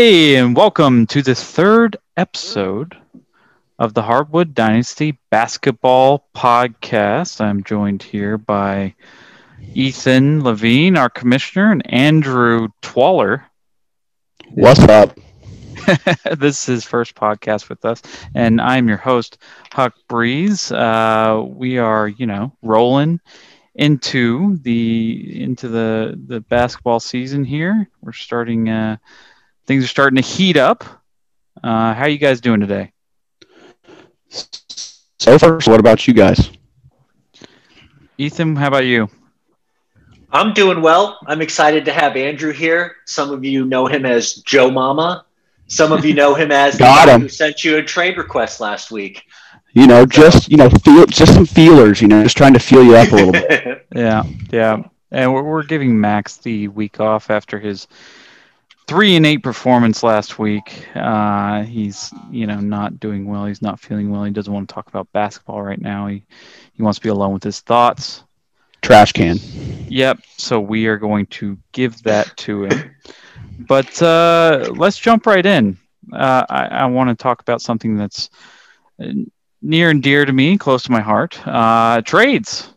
Hey, and welcome to the third episode of the Hardwood Dynasty Basketball Podcast. I'm joined here by Ethan Levine, our commissioner, and Andrew Twaller. What's up? this is his first podcast with us, and I'm your host, Huck Breeze. Uh, we are, you know, rolling into the into the the basketball season here. We're starting. Uh, things are starting to heat up. Uh, how you guys doing today? So first, what about you guys? Ethan, how about you? I'm doing well. I'm excited to have Andrew here. Some of you know him as Joe Mama. Some of you know him as the Got guy him. who sent you a trade request last week. You know, just you know, feel just some feelers. You know, just trying to feel you up a little bit. Yeah, yeah. And we're, we're giving Max the week off after his three and eight performance last week. Uh, he's you know not doing well. He's not feeling well. He doesn't want to talk about basketball right now. He he wants to be alone with his thoughts. Trash can. Yep. So we are going to give that to him. But uh, let's jump right in. Uh, I, I want to talk about something that's uh, near and dear to me, close to my heart. Uh, trades.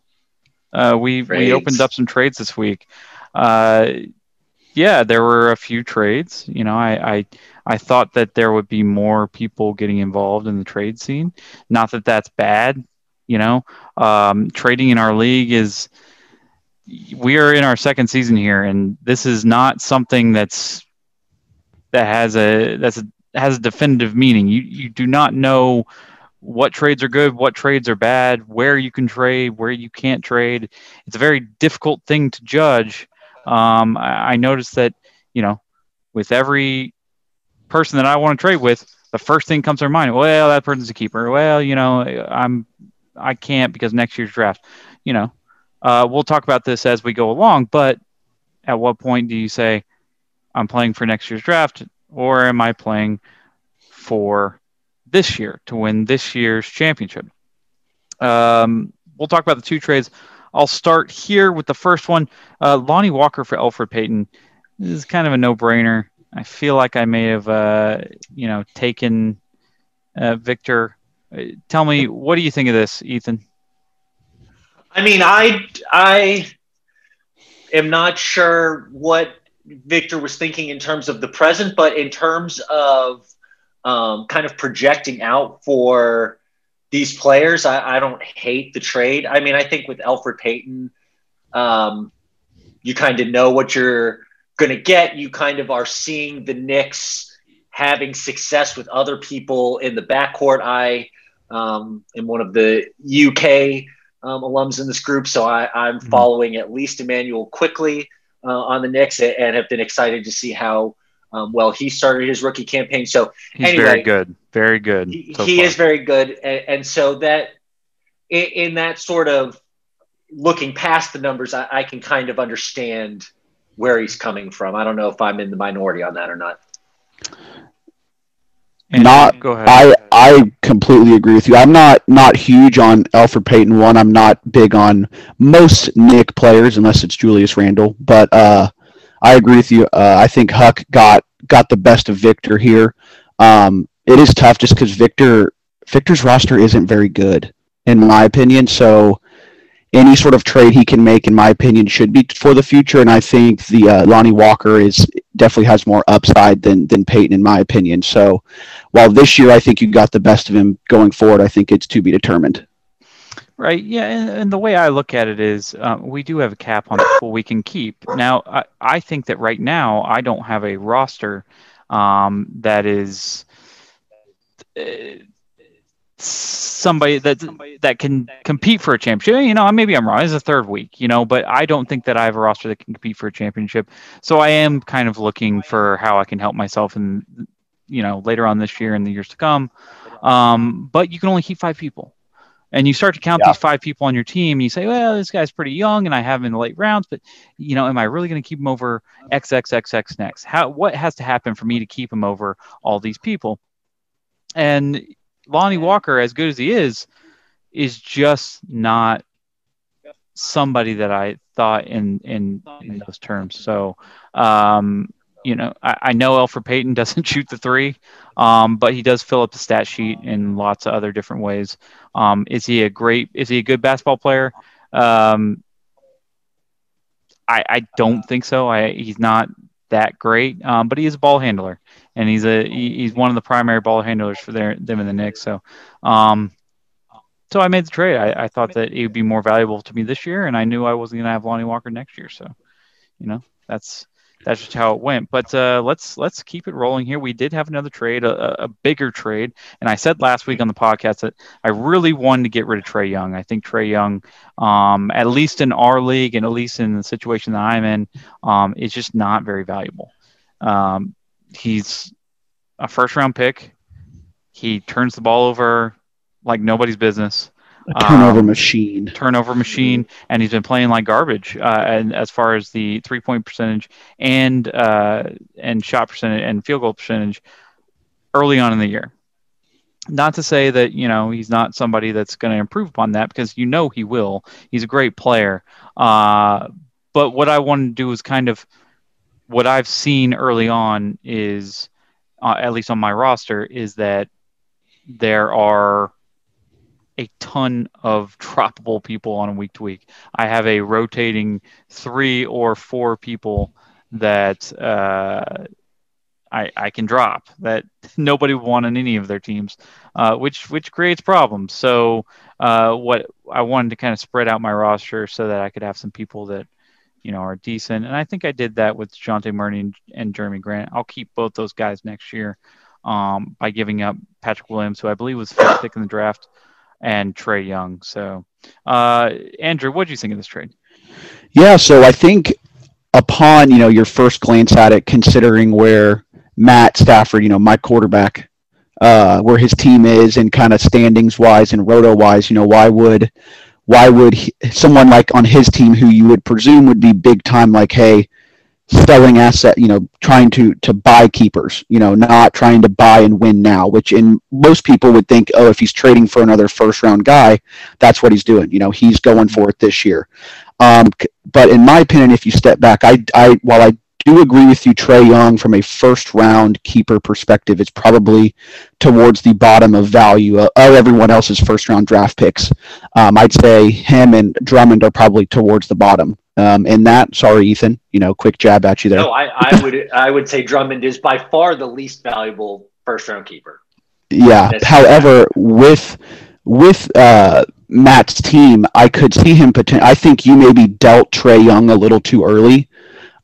Uh, we we opened up some trades this week. Uh, yeah, there were a few trades. You know, I, I I thought that there would be more people getting involved in the trade scene. Not that that's bad. You know, um, trading in our league is we are in our second season here, and this is not something that's that has a that's a has a definitive meaning. You you do not know what trades are good, what trades are bad, where you can trade, where you can't trade. It's a very difficult thing to judge. Um, I, noticed that you know with every person that I want to trade with, the first thing comes to their mind. Well, that person's a keeper. Well, you know, I'm I can't because next year's draft. You know, uh, we'll talk about this as we go along. But at what point do you say I'm playing for next year's draft, or am I playing for this year to win this year's championship? Um, we'll talk about the two trades. I'll start here with the first one. Uh, Lonnie Walker for Elfrid Payton. This is kind of a no-brainer. I feel like I may have, uh, you know, taken uh, Victor. Uh, Tell me, what do you think of this, Ethan? I mean, I I am not sure what Victor was thinking in terms of the present, but in terms of um, kind of projecting out for these players, I, I don't hate the trade. I mean, I think with Elfrid Payton, um, you kind of know what you're going to get. You kind of are seeing the Knicks having success with other people in the backcourt. I um, am one of the UK um, alums in this group, so I, I'm Mhm. following at least Immanuel Quickley uh, on the Knicks and have been excited to see how um, well he started his rookie campaign. So He's Anyway, very good. Very good. he, so he far. is very good, and, and so that in, in that sort of looking past the numbers, I, I can kind of understand where he's coming from. I don't know if I'm in the minority on that or not. And- Not- Go ahead. I I completely agree with you. I'm not not huge on Elfrid Payton one. I'm not big on most Knick players unless it's Julius Randle, But uh, I agree with you. Uh, I think Huck got got the best of Victor here. Um, it is tough just because Victor Victor's roster isn't very good in my opinion. So any sort of trade he can make, in my opinion, should be for the future. And I think the uh, Lonnie Walker is definitely has more upside than than Payton, in my opinion. So while this year I think you got the best of him going forward, I think it's to be determined. Right. Yeah. And, and the way I look at it is um, we do have a cap on people we can keep. Now, I, I think that right now I don't have a roster um, that is uh, somebody that that can compete for a championship. You know, maybe I'm wrong. It's the third week, you know, but I don't think that I have a roster that can compete for a championship. So I am kind of looking for how I can help myself in, you know, later on this year and the years to come. Um, but you can only keep five people and you start to count Yeah. these five people on your team and you say well this guy's pretty young and i have him in the late rounds but you know am i really going to keep him over xxxx next? How what has to happen for me to keep him over all these people? And lonnie walker as good as he is is just not somebody that i thought in in, in those terms. So um you know, I, I know Elfrid Payton doesn't shoot the three, um, but he does fill up the stat sheet in lots of other different ways. Um, is he a great? Is he a good basketball player? Um, I, I don't think so. I, he's not that great, um, but he is a ball handler, and he's a he, he's one of the primary ball handlers for their them in the Knicks. So, um, so I made the trade. I, I thought that it would be more valuable to me this year, and I knew I wasn't going to have Lonnie Walker next year. So, you know, that's that's just how it went. But uh, let's let's keep it rolling here. We did have another trade, a, a, bigger trade, and I said last week on the podcast that I really wanted to get rid of Trae Young. I think Trae Young, um, at least in our league and at least in the situation that I'm in, um, is just not very valuable. Um, he's a first round pick. He turns the ball over like nobody's business a turnover um, machine. Turnover machine, and he's been playing like garbage. Uh, and as far as the three point percentage and uh, and shot percentage and field goal percentage early on in the year. Not to say that you know he's not somebody that's going to improve upon that because you know he will. He's a great player. Uh, but what I want to do is kind of what I've seen early on is, uh, at least on my roster, is that there are a ton of droppable people on a week to week. I have a rotating three or four people that uh, I, I can drop that nobody would want any of their teams, uh, which which creates problems. So uh, what I wanted to kind of spread out my roster so that I could have some people that you know are decent, and I think I did that with Dejounte Murray and, and Jerami Grant. I'll keep both those guys next year um, by giving up Patrick Williams, who I believe was fifth pick in the draft and Trae Young. So, uh, Andrew, what do you think of this trade? Yeah, so I think upon you know your first glance at it, considering where Matt Stafford, you know, my quarterback, uh, where his team is, and kind of standings wise and roto wise, you know, why would why would he, someone like on his team who you would presume would be big time, like, hey, selling asset, you know, trying to to buy keepers, you know, not trying to buy and win now, which in most people would think, oh, if he's trading for another first round guy, that's what he's doing. You know, he's going for it this year. Um, but in my opinion, if you step back, I, I while I do agree with you, Trae Young, from a first round keeper perspective, it's probably towards the bottom of value of, everyone else's first round draft picks. Um, I'd say him and Drummond are probably towards the bottom. Um, and that, sorry, Ethan, you know, quick jab at you there. No, I, I would I would say Drummond is by far the least valuable first round keeper. Yeah. That's However, with with uh, Matt's team, I could see him potentially. I think you maybe dealt Trae Young a little too early.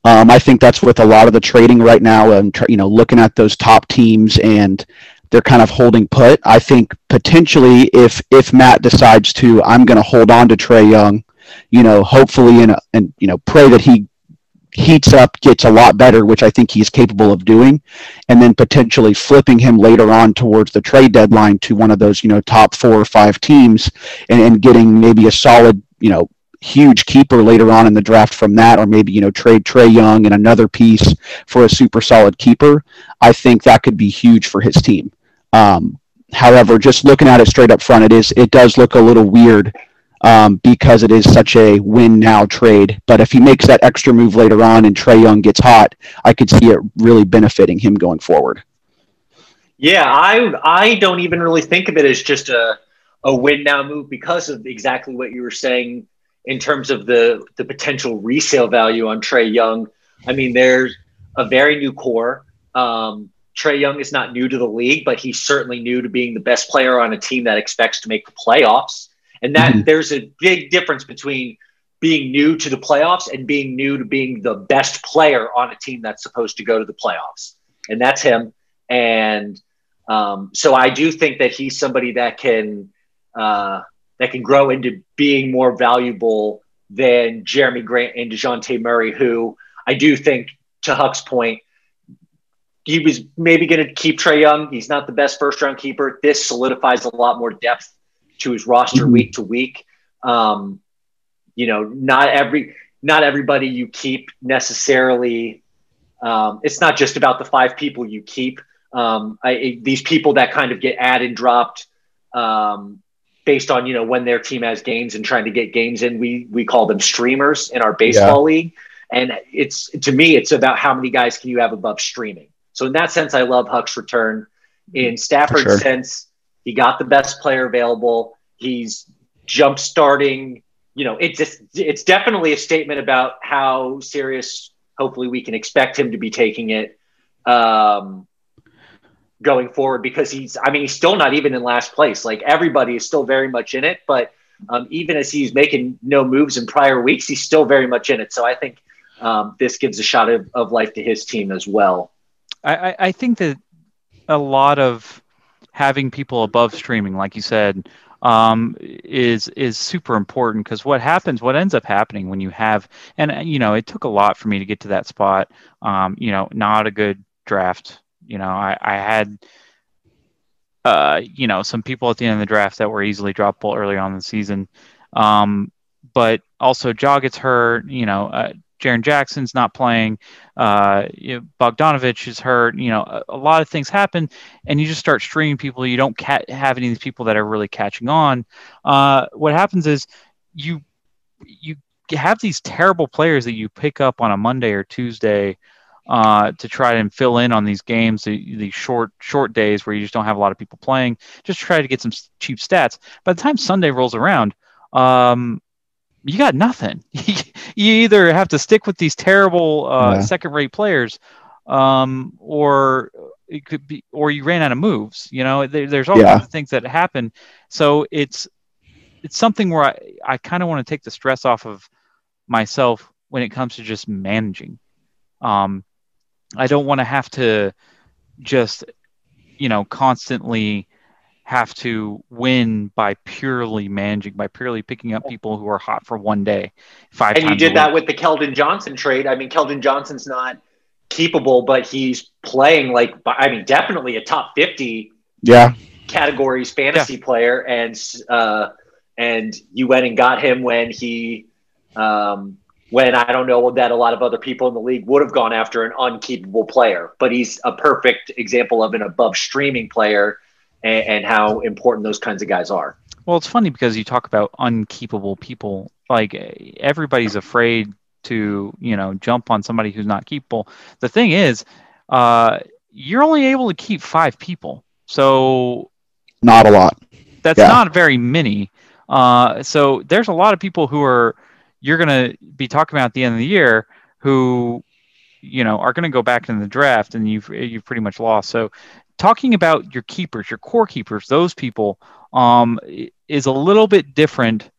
Um, I think that's with a lot of the trading right now, and you know, looking at those top teams and they're kind of holding put. I think potentially if if Matt decides to, I'm going to hold on to Trae Young you know, hopefully and and you know, pray that he heats up, gets a lot better, which I think he's capable of doing, and then potentially flipping him later on towards the trade deadline to one of those, you know, top four or five teams and, and getting maybe a solid, you know, huge keeper later on in the draft from that, or maybe, you know, trade Trae Young and another piece for a super solid keeper. I think that could be huge for his team. Um, however, just looking at it straight up front, it is it does look a little weird um, because it is such a win now trade. But if he makes that extra move later on and Trae Young gets hot, I could see it really benefiting him going forward. Yeah, I I don't even really think of it as just a a win now move because of exactly what you were saying in terms of the the potential resale value on Trae Young. I mean, there's a very new core. Um, Trae Young is not new to the league, but he's certainly new to being the best player on a team that expects to make the playoffs. And that mm-hmm. there's a big difference between being new to the playoffs and being new to being the best player on a team that's supposed to go to the playoffs. And that's him. And um, so I do think that he's somebody that can uh, that can grow into being more valuable than Jerami Grant and Dejounte Murray, who I do think, to Huck's point, he was maybe going to keep Trae Young. He's not the best first round keeper. This solidifies a lot more depth to his roster mm-hmm. week to week. Um, you know, not every not everybody you keep necessarily. Um, it's not just about the five people you keep. Um, I, these people that kind of get added and dropped um, based on you know when their team has games and trying to get games in. We we call them streamers in our baseball yeah. league, And it's to me, it's about how many guys can you have above streaming. So in that sense, I love Huck's return. In Stafford's sure. sense, he got the best player available. He's jump starting. You know, it's just it's definitely a statement about how serious. Hopefully, we can expect him to be taking it. Um, going forward because he's I mean he's still not even in last place. Like everybody is still very much in it, but um, even as he's making no moves in prior weeks, he's still very much in it. So I think um, this gives a shot of, of life to his team as well. I, I think that a lot of having people above streaming, like you said, um, is is super important because what happens, what ends up happening when you have, and you know, it took a lot for me to get to that spot. Um, you know, not a good draft you know, I, I had, uh, you know, some people at the end of the draft that were easily droppable early on the season. Um, but also, Jaw gets hurt. You know, uh, Jaren Jackson's not playing. Uh, you know, Bogdanovich is hurt. You know, a, a, lot of things happen, and you just start streaming people. You don't ca- have any of these people that are really catching on. Uh, what happens is you you have these terrible players that you pick up on a Monday or Tuesday uh, to try and fill in on these games, these short short days where you just don't have a lot of people playing. Just try to get some cheap stats. By the time Sunday rolls around, um, you got nothing. you either have to stick with these terrible uh, yeah. second-rate players, um, or it could be, or you ran out of moves. You know, there, there's all yeah. kinds of things that happen. So it's it's something where I I kind of want to take the stress off of myself when it comes to just managing. Um, I don't want to have to just, you know, constantly have to win by purely managing, by purely picking up people who are hot for one day. Five and you did that with the Keldon Johnson trade. I mean, Keldon Johnson's not keepable, but he's playing like, I mean, definitely a top 50 yeah categories fantasy yeah. player. And, uh, and you went and got him when he, um, when I don't know that a lot of other people in the league would have gone after an unkeepable player. But he's a perfect example of an above streaming player and, and, how important those kinds of guys are. Well, it's funny because you talk about unkeepable people. Like everybody's afraid to, you know, jump on somebody who's not keepable. The thing is, uh, you're only able to keep five people. So not a lot. That's yeah. not very many. Uh, so there's a lot of people who are you're going to be talking about at the end of the year who you know are going to go back in the draft and you've you've pretty much lost. So talking about your keepers your core keepers those people um, is a little bit different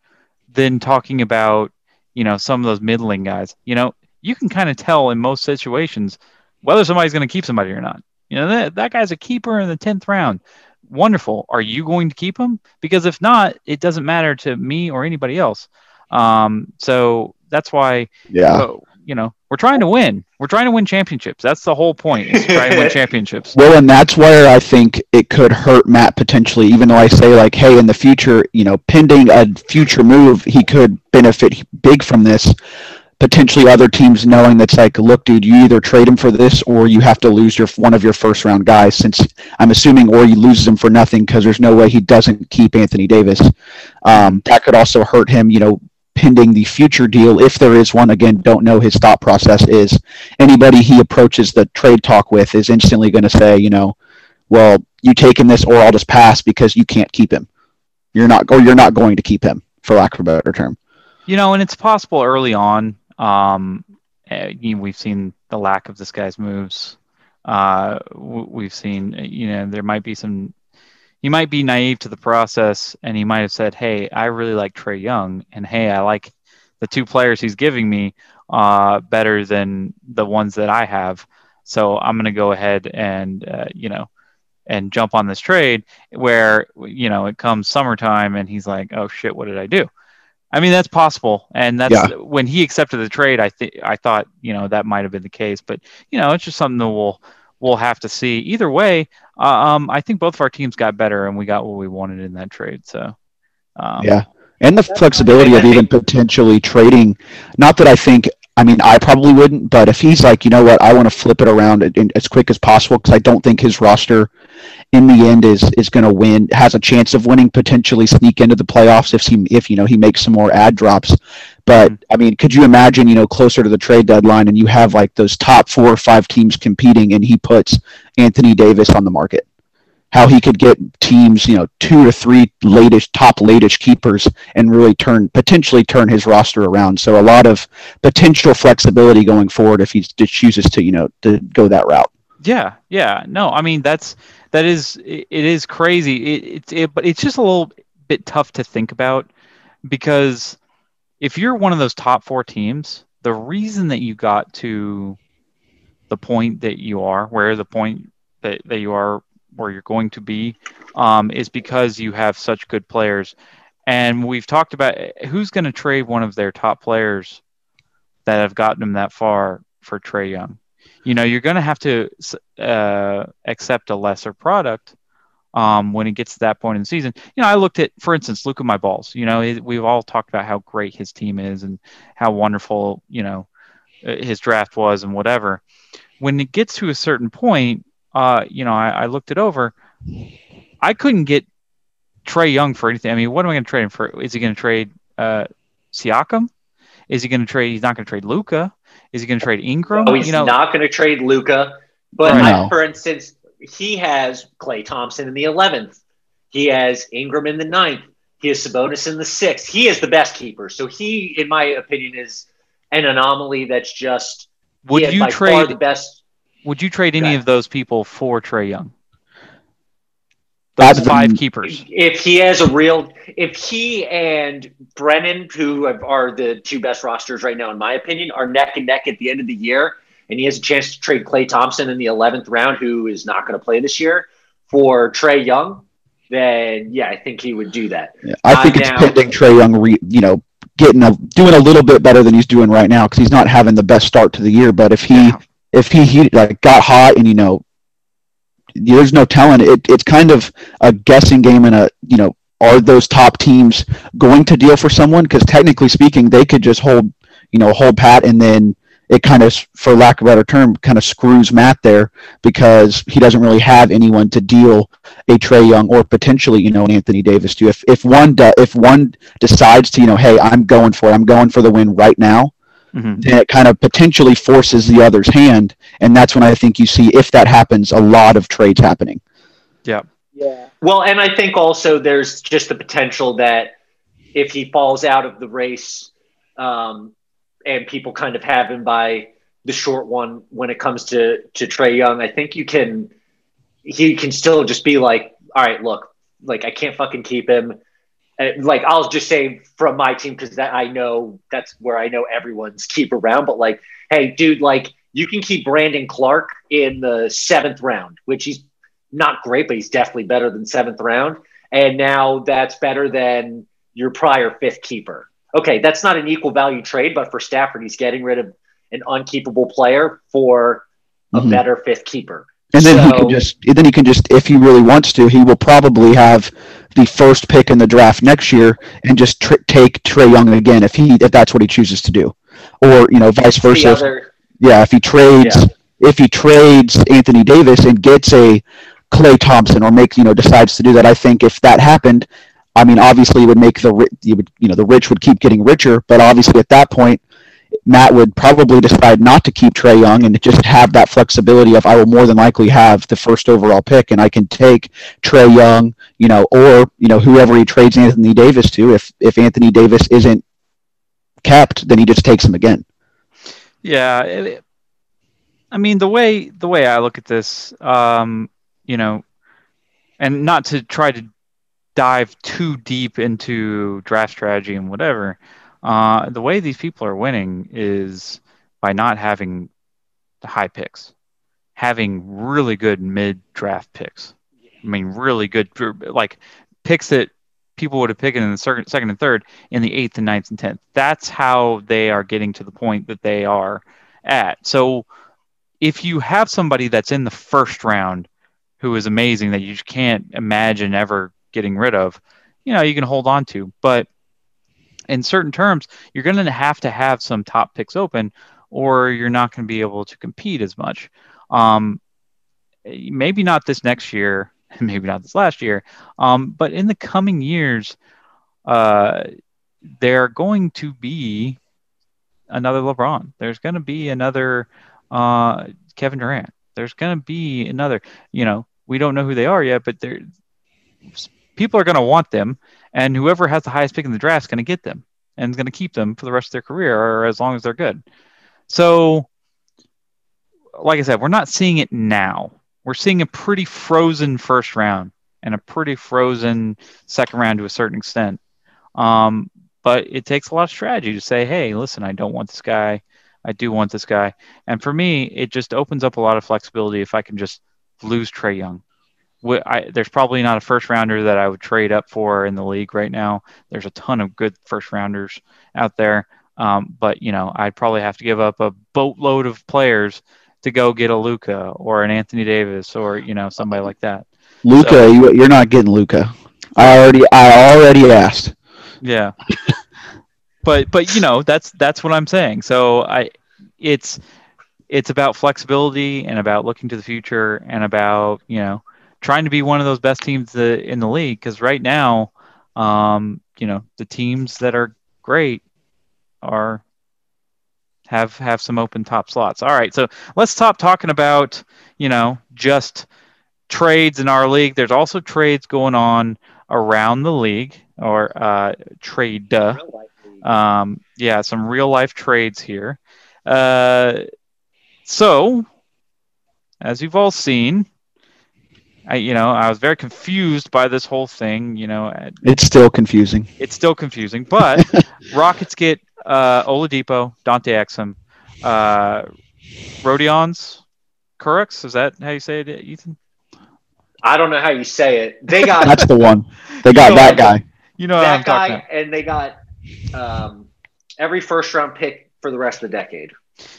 than talking about you know some of those middling guys. You know you can kind of tell in most situations whether somebody's going to keep somebody or not. You know that, that guy's a keeper in the 10th round. Wonderful. Are you going to keep him? Because if not it doesn't matter to me or anybody else um, so that's why, yeah, uh, you know, we're trying to win. We're trying to win championships. That's the whole point. Is try and win championships. Well, and that's where I think it could hurt Matt potentially. Even though I say like, hey, in the future, you know, pending a future move, he could benefit big from this potentially other teams knowing that's like, look, dude, you either trade him for this or you have to lose your one of your first round guys. Since I'm assuming or he loses him for nothing because there's no way he doesn't keep Anthony Davis. Um, that could also hurt him. You know, pending the future deal, if there is one. Again, don't know his thought process is. Anybody he approaches the trade talk with is instantly going to say, you know, well, you taking this or I'll just pass because you can't keep him. You're not, or you're not going to keep him, for lack of a better term. You know, and it's possible early on. Um, eh, we've seen the lack of this guy's moves. Uh, we've seen, you know, there might be some he might be naive to the process and he might have said, Hey, I really like Trae Young and hey, I like the two players he's giving me uh, better than the ones that I have. So I'm going to go ahead and, uh, you know, and jump on this trade where, you know, it comes summertime and he's like, oh shit, what did I do? I mean, that's possible. And that's yeah. when he accepted the trade. I think, I thought, you know, that might've been the case, but you know, it's just something that we'll, we'll have to see. Either way, uh, um, I think both of our teams got better, and we got what we wanted in that trade. So, um, yeah, and the flexibility of even potentially trading. Not that I think. I mean, I probably wouldn't, but if he's like, you know what, I want to flip it around as quick as possible because I don't think his roster, in the end, is is going to win. Has a chance of winning, potentially sneak into the playoffs if he if you know he makes some more ad drops But mm-hmm. I mean, could you imagine, you know, closer to the trade deadline, and you have like those top four or five teams competing, and he puts Anthony Davis on the market? How he could get teams, you know, two or three latest top latest keepers, and really turn potentially turn his roster around. So a lot of potential flexibility going forward if he chooses to, you know, to go that route. Yeah, yeah. No, I mean that's that is it, it is crazy. It, it, it but it's just a little bit tough to think about because if you're one of those top four teams, the reason that you got to the point that you are, where the point that, that you are, where you're going to be, um, is because you have such good players. And we've talked about who's going to trade one of their top players that have gotten them that far for Trae Young. You know, you're going to have to uh, accept a lesser product um, when it gets to that point in the season. You know, I looked at, for instance, look at my balls. You know, we've all talked about how great his team is and how wonderful, you know, uh, his draft was and whatever. When it gets to a certain point, uh, you know, I, I looked it over. I couldn't get Trae Young for anything. I mean, what am I going to trade him for? Is he going to trade uh, Siakam? Is he going to trade? He's not going to trade Luka. Is he going to trade Ingram? No, he's you know, not going to trade Luka. But right. I, for instance, he has Klay Thompson in the 11th. He has Ingram in the ninth. He has Sabonis in the sixth. He is the best keeper. So he, in my opinion, is an anomaly that's just would you trade the best. Would you trade any of those people for Trae Young? Those five keepers. If he has a real, if he and Brennan, who are the two best rosters right now, in my opinion, are neck and neck at the end of the year, and he has a chance to trade Klay Thompson in the 11th round, who is not going to play this year, for Trae Young, then yeah, I think he would do that. Yeah, I think uh, it's now, pending Trae Young, re, you know, getting a doing a little bit better than he's doing right now because he's not having the best start to the year. But if he yeah. if he, he like got hot and you know, there's no telling. It, it's kind of a guessing game and a you know, are those top teams going to deal for someone? Because technically speaking, they could just hold you know hold pat and then it kind of, for lack of a better term, kind of screws Matt there because he doesn't really have anyone to deal a Trae Young or potentially, you know, an Anthony Davis to. If if one if one decides to, you know, hey, I'm going for it, I'm going for the win right now, mm-hmm. then it kind of potentially forces the other's hand, and that's when I think you see if that happens, a lot of trades happening. Yeah. Yeah. Well, and I think also there's just the potential that if he falls out of the race, um, and people kind of have him by the short one when it comes to to Trae Young. I think you can he can still just be like, all right, look, like I can't fucking keep him. Like I'll just say from my team because that I know that's where I know everyone's keep around. But like, hey, dude, like you can keep Brandon Clarke in the seventh round, which he's not great, but he's definitely better than seventh round. And now that's better than your prior fifth keeper okay, that's not an equal value trade, but for Stafford, he's getting rid of an unkeepable player for a mm-hmm. better fifth keeper. And then so, he can just then he can just if he really wants to, he will probably have the first pick in the draft next year and just tr- take Trae Young again if he if that's what he chooses to do, or you know vice versa. Other, yeah, if he trades yeah. if he trades Anthony Davis and gets a Klay Thompson or makes you know decides to do that, I think if that happened, I mean, obviously, it would make the you would you know the rich would keep getting richer, but obviously at that point, Matt would probably decide not to keep Trae Young and just have that flexibility of I will more than likely have the first overall pick and I can take Trae Young, you know, or you know whoever he trades Anthony Davis to. If if Anthony Davis isn't kept, then he just takes him again. Yeah, it, I mean the way the way I look at this, um, you know, and not to try to dive too deep into draft strategy and whatever, uh, the way these people are winning is by not having the high picks, having really good mid draft picks. I mean, really good, like picks that people would have picked in the second, and third in the eighth and ninth and tenth. That's how they are getting to the point that they are at. So if you have somebody that's in the first round who is amazing that you can't imagine ever getting rid of, you know, you can hold on to. But in certain terms, you're going to have to have some top picks open, or you're not going to be able to compete as much. Um, maybe not this next year, maybe not this last year, um, but in the coming years, uh, there are going to be another LeBron. There's going to be another uh, Kevin Durant. There's going to be another. You know, we don't know who they are yet, but there people are going to want them, and whoever has the highest pick in the draft is going to get them and is going to keep them for the rest of their career or as long as they're good. So, like I said, we're not seeing it now. We're seeing a pretty frozen first round and a pretty frozen second round to a certain extent. Um, but it takes a lot of strategy to say, hey, listen, I don't want this guy. I do want this guy. And for me, it just opens up a lot of flexibility if I can just lose Trae Young. I, there's probably not a first rounder that I would trade up for in the league right now. There's a ton of good first rounders out there. Um, but, you know, I'd probably have to give up a boatload of players to go get a Luka or an Anthony Davis or, you know, somebody like that. Luka, so, you, you're not getting Luka. I already, I already asked. Yeah. but but you know that's that's what I'm saying. So I it's it's about flexibility and about looking to the future and about you know trying to be one of those best teams in the league because right now um, you know the teams that are great are have have some open top slots. All right, so let's stop talking about you know just trades in our league. There's also trades going on around the league or uh, trade. Um, yeah, some real life trades here. Uh, so, as you've all seen, I, you know, I was very confused by this whole thing. You know, it's still confusing. It's still confusing, but Rockets get uh, Oladipo, Dante Exum, uh, Rodions, Kurucs. Is that how you say it, Ethan? I don't know how you say it. They got that's the one. They got that guy. You know that guy, and they got um, every first round pick for the rest of the decade.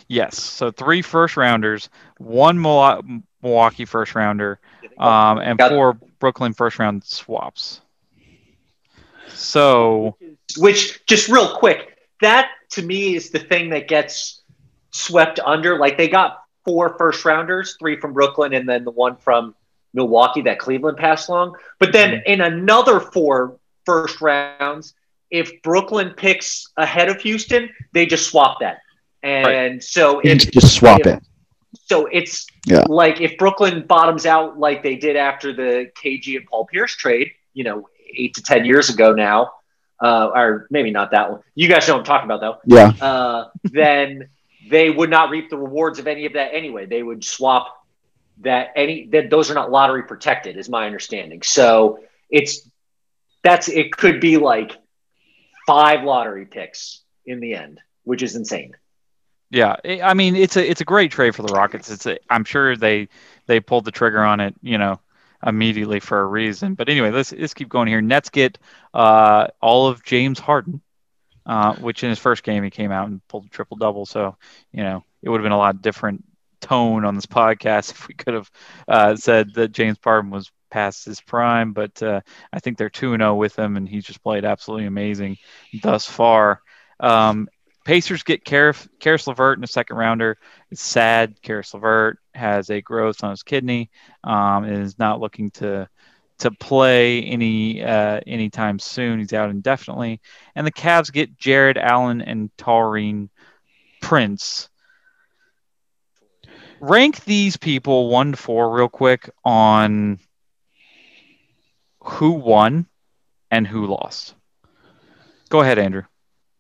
Yes, so three first rounders, one Milwaukee first rounder, um, and four Brooklyn first round swaps. So, which just real quick, that to me is the thing that gets swept under. Like they got four first rounders, three from Brooklyn, and then the one from Milwaukee that Cleveland passed along. But then mm-hmm. in another four first rounds, if Brooklyn picks ahead of Houston, they just swap that. And right. so it's just swap if, it. So it's yeah. like if Brooklyn bottoms out like they did after the KG and Paul Pierce trade, you know, eight to ten years ago now, uh, or maybe not that one. You guys know what I'm talking about, though. Yeah. Uh, then they would not reap the rewards of any of that anyway. They would swap that any that those are not lottery protected, is my understanding. So it's that's it could be like five lottery picks in the end, which is insane. Yeah, I mean it's a it's a great trade for the Rockets. It's a, I'm sure they they pulled the trigger on it, you know, immediately for a reason. But anyway, let's let's keep going here. Nets get uh, all of James Harden, uh, which in his first game he came out and pulled a triple double. So you know it would have been a lot different tone on this podcast if we could have uh, said that James Harden was past his prime. But uh, I think they're two zero with him, and he's just played absolutely amazing thus far. Um, Pacers get Caris, Caris LeVert in a second rounder. It's sad. Caris LeVert has a growth on his kidney um, and is not looking to to play any uh, anytime soon. He's out indefinitely. And the Cavs get Jarrett Allen and Taurean Prince. Rank these people one to four real quick on who won and who lost. Go ahead, Andrew.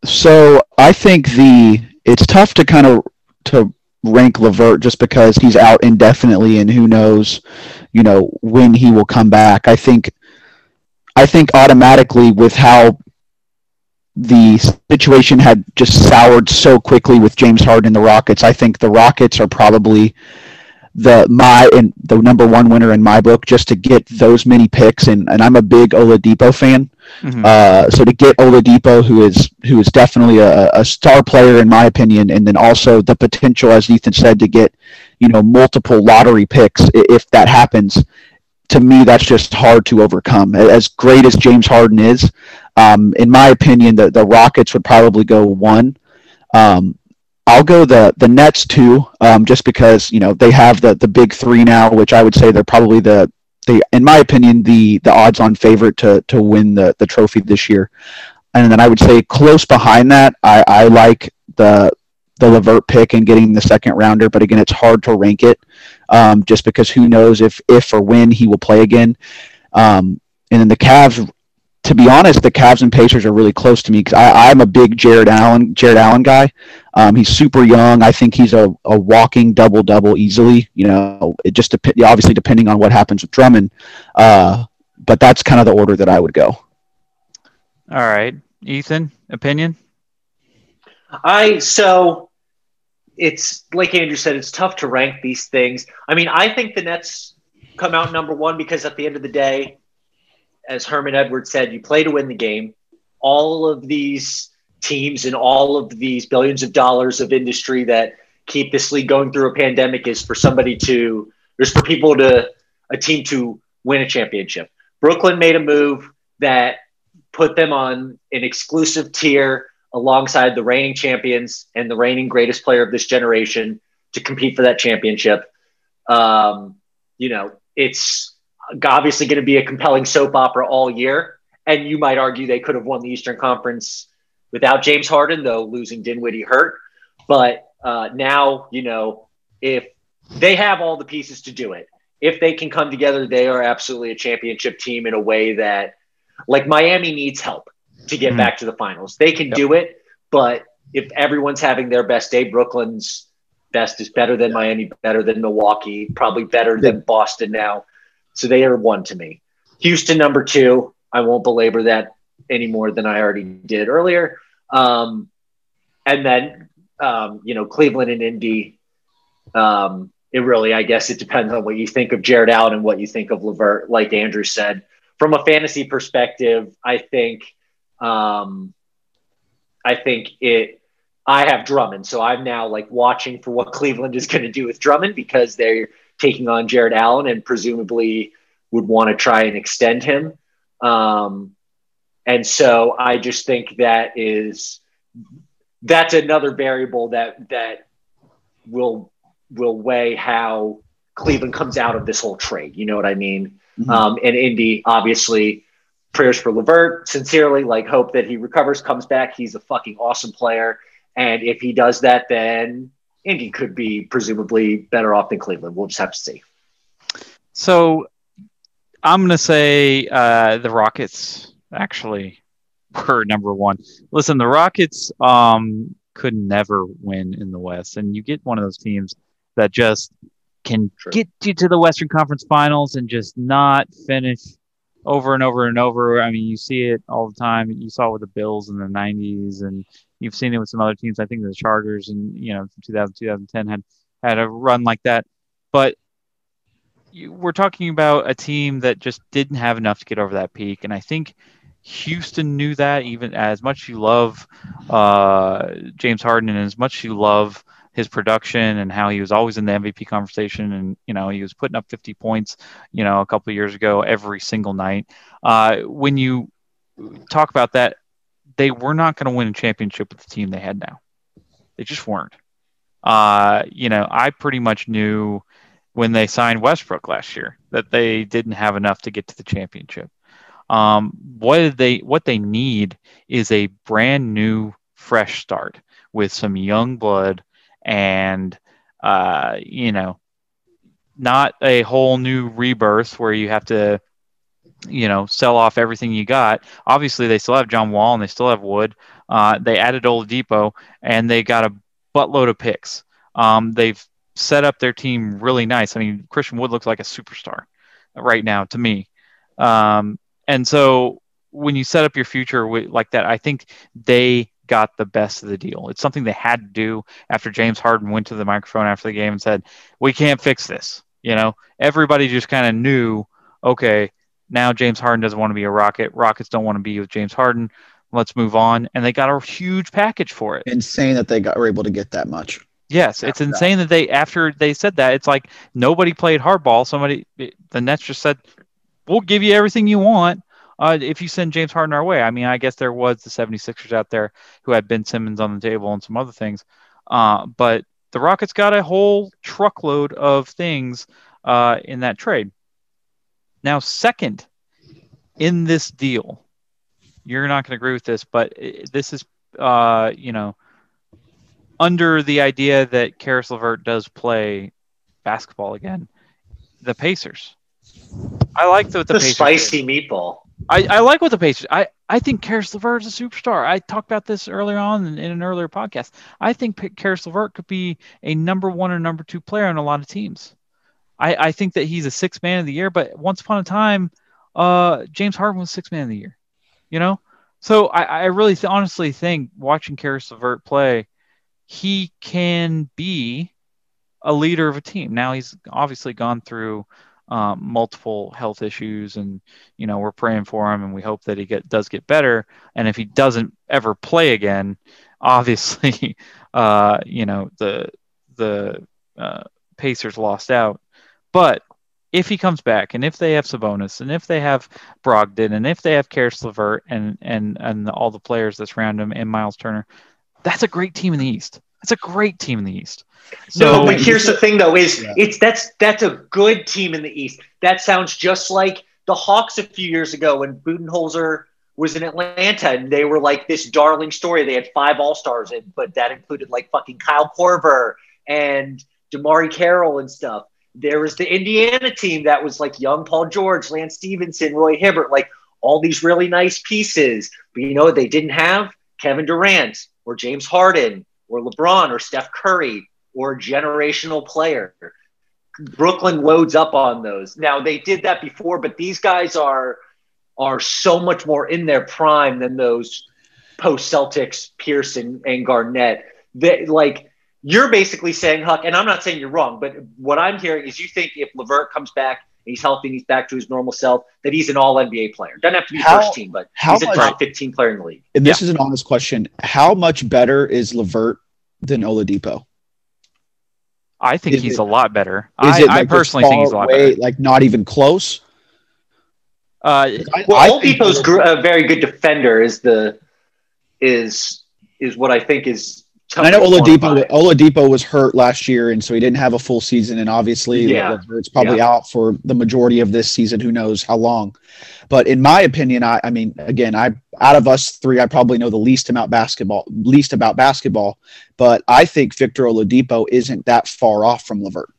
So I think the it's tough to kind of to rank LeVert just because he's out indefinitely and who knows, you know, when he will come back. I think I think automatically with how the situation had just soured so quickly with James Harden and the Rockets, I think the Rockets are probably the my and the number one winner in my book just to get those many picks and, and I'm a big Oladipo fan. Mm-hmm. Uh, so to get Oladipo, who is who is definitely a, a star player in my opinion, and then also the potential, as Ethan said, to get you know multiple lottery picks if that happens. To me, that's just hard to overcome. As great as James Harden is, um, in my opinion, the, the Rockets would probably go one. Um, I'll go the the Nets too, um, just because you know they have the the big three now, which I would say they're probably the the in my opinion the the odds on favorite to to win the the trophy this year. And then I would say close behind that, I, I like the the LeVert pick and getting the second rounder. But again, it's hard to rank it um, just because who knows if if or when he will play again. Um, and then the Cavs, to be honest, the Cavs and Pacers are really close to me because I'm a big Jarrett Allen Jarrett Allen guy. Um, he's super young. I think he's a, a walking double double easily. You know, it just dep- obviously depending on what happens with Drummond. Uh, but that's kind of the order that I would go. All right, Ethan, opinion. I so it's like Andrew said, it's tough to rank these things. I mean, I think the Nets come out number one because at the end of the day, as Herman Edwards said, you play to win the game. All of these teams and all of these billions of dollars of industry that keep this league going through a pandemic is for somebody to there's for people to a team to win a championship. Brooklyn made a move that put them on an exclusive tier alongside the reigning champions and the reigning greatest player of this generation to compete for that championship. Um, you know, it's obviously going to be a compelling soap opera all year. And you might argue they could have won the Eastern Conference without James Harden, though losing Dinwiddie hurt. But uh, now, you know, if they have all the pieces to do it, if they can come together, they are absolutely a championship team in a way that, like, Miami needs help to get mm-hmm. back to the finals. They can yep. do it, but if everyone's having their best day, Brooklyn's best is better than Miami, better than Milwaukee, probably better than Boston now. So they are one to me. Houston, number two. I won't belabor that any more than I already did earlier. Um, and then, um, you know, Cleveland and Indy. Um, it really, I guess, it depends on what you think of Jarrett Allen and what you think of LeVert. Like Andrew said, from a fantasy perspective, I think, um, I think it. I have Drummond, so I'm now like watching for what Cleveland is going to do with Drummond because they're taking on Jared Allen and presumably would want to try and extend him. Um, and so I just think that is that's another variable that that will will weigh how Cleveland comes out of this whole trade. You know what I mean? Mm-hmm. Um, and Indy, obviously, prayers for LeVert. Sincerely, like hope that he recovers, comes back. He's a fucking awesome player, and if he does that, then Indy could be presumably better off than Cleveland. We'll just have to see. So I'm going to say uh, the Rockets actually were number one. Listen, the Rockets um, could never win in the West, and you get one of those teams that just can True. get you to the Western Conference Finals and just not finish over and over and over. I mean, you see it all the time. You saw it with the Bills in the '90s, and you've seen it with some other teams. I think the Chargers and you know 2000 2010 had had a run like that, but you, we're talking about a team that just didn't have enough to get over that peak, and I think Houston knew that. Even as much you love uh, James Harden, and as much you love his production and how he was always in the MVP conversation, and you know he was putting up 50 points, you know, a couple years ago every single night. Uh, when you talk about that, they were not going to win a championship with the team they had now. They just weren't. Uh, you know, I pretty much knew when they signed Westbrook last year that they didn't have enough to get to the championship. Um, what they what they need is a brand new, fresh start with some young blood and uh, you know, not a whole new rebirth where you have to you know, sell off everything you got. Obviously, they still have John Wall and they still have Wood. Uh, they added Oladipo and they got a buttload of picks. Um, they've set up their team really nice. I mean, Christian Wood looks like a superstar right now to me. Um, and so when you set up your future like that, I think they got the best of the deal. It's something they had to do after James Harden went to the microphone after the game and said, "We can't fix this." You know, everybody just kind of knew, okay, now James Harden doesn't want to be a Rocket. Rockets don't want to be with James Harden. Let's move on. And they got a huge package for it. Insane that they got were able to get that much. Yes, it's insane that. that they after they said that it's like nobody played hardball. Somebody the Nets just said, "We'll give you everything you want." Uh, if you send James Harden our way, I mean, I guess there was the 76ers out there who had Ben Simmons on the table and some other things. Uh, but the Rockets got a whole truckload of things uh, in that trade. Now, second in this deal, you're not going to agree with this, but this is, uh, you know, under the idea that Caris LeVert does play basketball again, the Pacers. I like the, the, the spicy meatball. I, I like what the Pacers. I, I think Caris LeVert is a superstar. I talked about this earlier on in, in an earlier podcast. I think Caris LeVert could be a number one or number two player on a lot of teams. I, I think that he's a six man of the year, but once upon a time, uh, James Harden was six man of the year. You know, so I, I really th- honestly think watching Caris LeVert play, he can be a leader of a team. Now he's obviously gone through um, multiple health issues, and you know we're praying for him, and we hope that he get does get better. And if he doesn't ever play again, obviously, uh, you know the the uh, Pacers lost out. But if he comes back, and if they have Sabonis, and if they have Brogdon, and if they have Caris LeVert, and and and all the players that's around him, and Miles Turner, that's a great team in the East. That's a great team in the East. So, no, but here's the thing, though: is yeah. it's that's that's a good team in the East. That sounds just like the Hawks a few years ago when Budenholzer was in Atlanta, and they were like this darling story. They had five All Stars, in, but that included like fucking Kyle Korver and DeMarre Carroll and stuff. There was the Indiana team that was like young Paul George, Lance Stephenson, Roy Hibbert, like all these really nice pieces. But you know, they didn't have Kevin Durant or James Harden or LeBron or Steph Curry or generational player. Brooklyn loads up on those. Now they did that before, but these guys are are so much more in their prime than those post Celtics, Pierce and and Garnett. That like you're basically saying, Huck, and I'm not saying you're wrong, but what I'm hearing is you think if LeVert comes back he's healthy and he's back to his normal self, that he's an all NBA player. Doesn't have to be how, first team, but how he's a top 15 player in the league. And this yeah. is an honest question. How much better is LeVert than Oladipo? I think is he's it, a lot better. I, like I, personally think he's a lot way, better. Like not even close. Uh, well, Oladipo's gr- a very good defender. Is the is is what I think is. I know Oladipo. Oladipo was hurt last year, and so he didn't have a full season. And obviously, yeah. it's probably yeah. out for the majority of this season. Who knows how long? But in my opinion, I, I mean, again, I out of us three, I probably know the least about basketball, least about basketball. But I think Victor Oladipo isn't that far off from LeVert.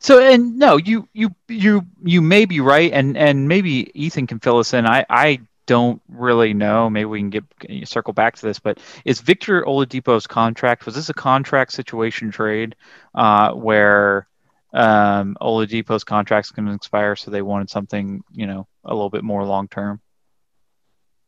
So and no, you you you you may be right, and and maybe Ethan can fill us in. I I don't really know. Maybe we can get circle back to this, but is Victor Oladipo's contract was this a contract situation trade uh, where um, Oladipo's contract's going to expire, so they wanted something you know a little bit more long term?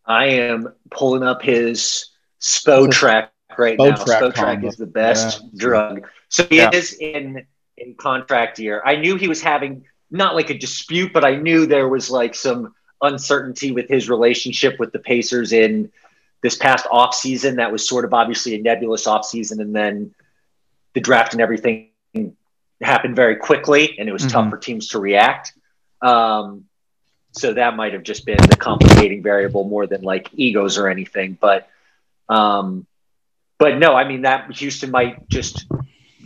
I am pulling up his Spotrac right Spo now. Track Spotrac is the best yeah. drug. So he yeah. is in in contract year. I knew he was having not like a dispute, but I knew there was like some uncertainty with his relationship with the Pacers in this past off season. That was sort of obviously a nebulous off season, and then the draft and everything happened very quickly, and it was mm-hmm. tough for teams to react. Um, so that might have just been the complicating variable more than like egos or anything. But, um, but no, I mean that Houston might just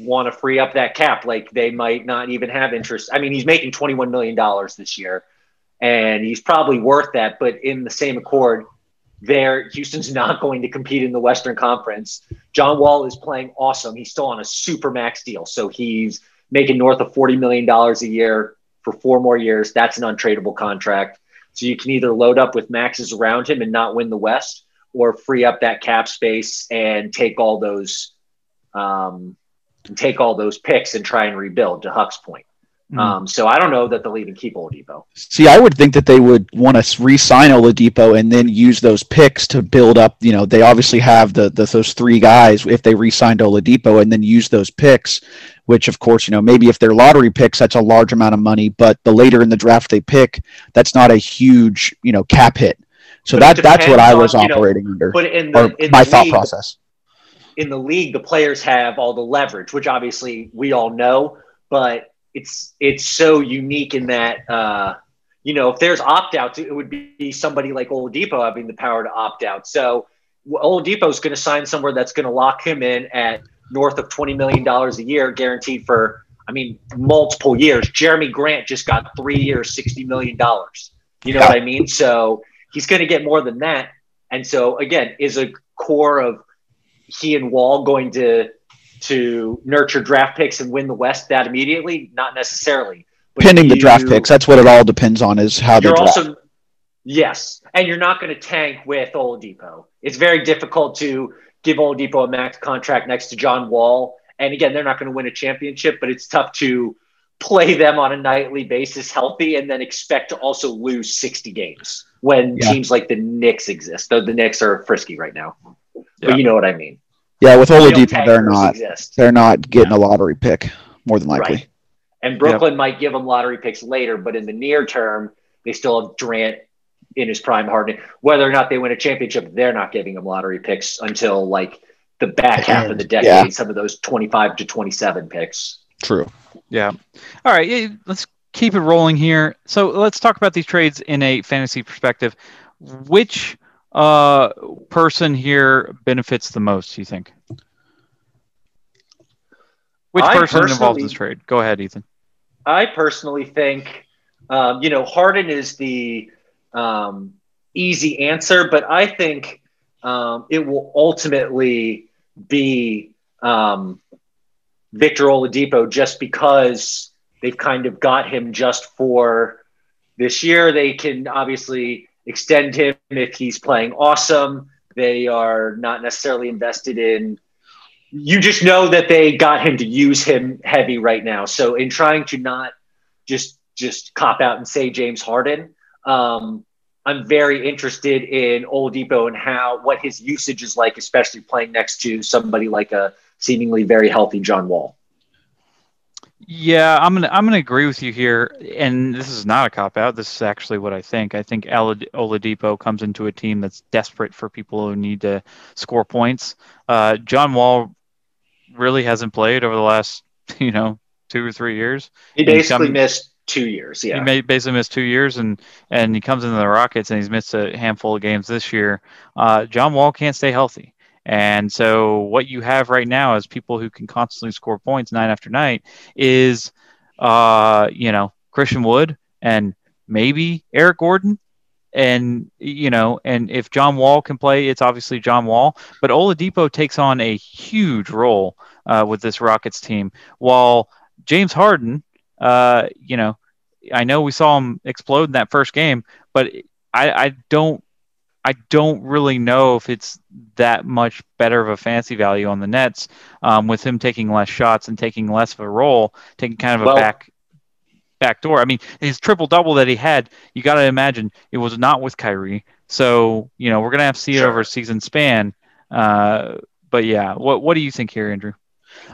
want to free up that cap. Like they might not even have interest. I mean, he's making twenty one million dollars this year, and he's probably worth that. But in the same accord, there Houston's not going to compete in the Western Conference. John Wall is playing awesome. He's still on a super max deal, so he's making north of forty million dollars a year for four more years. That's an untradeable contract. So you can either load up with maxes around him and not win the West, or free up that cap space and take all those, um, take all those picks and try and rebuild. To Huck's point. Mm. Um, so I don't know that they'll even keep Oladipo. See, I would think that they would want to re-sign Oladipo and then use those picks to build up. You know, they obviously have the, the those three guys if they re-signed Oladipo and then use those picks which of course, you know, maybe if they're lottery picks, that's a large amount of money, but the later in the draft they pick, that's not a huge, you know, cap hit. So that that's what I was on, operating know, under. But in the, in my the thought process. In the league, the players have all the leverage, which obviously we all know, but it's it's so unique in that uh, you know, if there's opt outs, it would be somebody like Oladipo having the power to opt out. So Oladipo is going to sign somewhere that's going to lock him in at north of $20 million a year guaranteed for, I mean, multiple years. Jerami Grant just got three years, $60 million. You know yeah. what I mean? So he's going to get more than that. And so, again, is a core of he and Wall going to to nurture draft picks and win the West that immediately? Not necessarily. But Pending you, the draft picks, that's what it all depends on. Is how they draft. Also, yes, and you're not going to tank with Oladipo. It's very difficult to give Oladipo a max contract next to John Wall. And again, they're not going to win a championship, but it's tough to play them on a nightly basis healthy and then expect to also lose 60 games when yeah. teams like the Knicks exist. Though the Knicks are frisky right now. Yeah. But you know what I mean. Yeah, with Oladipo, they're not exist. they're not getting yeah. a lottery pick more than likely. Right. And Brooklyn yep. might give them lottery picks later, but in the near term, they still have Durant in his prime Harden. Whether or not they win a championship, they're not giving them lottery picks until like the back half of the decade. Yeah. Some of those twenty-five to twenty-seven picks. True. Yeah. All right. Let's keep it rolling here. So let's talk about these trades in a fantasy perspective. Which uh, person here benefits the most? You think? Which I person involved in this trade? Go ahead, Ethan. I personally think, um, you know, Harden is the um, easy answer, but I think um, it will ultimately be um, Victor Oladipo just because they've kind of got him just for this year. They can obviously extend him if he's playing awesome. They are not necessarily invested in. You just know that they got him to use him heavy right now. So in trying to not just just cop out and say James Harden, um, I'm very interested in Oladipo and how what his usage is like, especially playing next to somebody like a seemingly very healthy John Wall. Yeah, I'm gonna I'm gonna agree with you here, and this is not a cop out. This is actually what I think. I think Oladipo comes into a team that's desperate for people who need to score points. Uh, John Wall really hasn't played over the last you know two or three years. He basically missed two years. Yeah, he basically missed two years, and and he comes into the Rockets and he's missed a handful of games this year. Uh, John Wall can't stay healthy, and so what you have right now is people who can constantly score points night after night is, uh, you know, Christian Wood and maybe Eric Gordon. And you know, and if John Wall can play, it's obviously John Wall. But Oladipo takes on a huge role uh, with this Rockets team, while James Harden uh, you know, I know we saw him explode in that first game, but I, I don't I don't really know if it's that much better of a fancy value on the Nets um, with him taking less shots and taking less of a role, taking kind of well, a back back door. I mean, his triple double that he had, you got to imagine it was not with Kyrie. So you know we're gonna have to see sure. it over a season span. Uh, but yeah, what what do you think here, Andrew?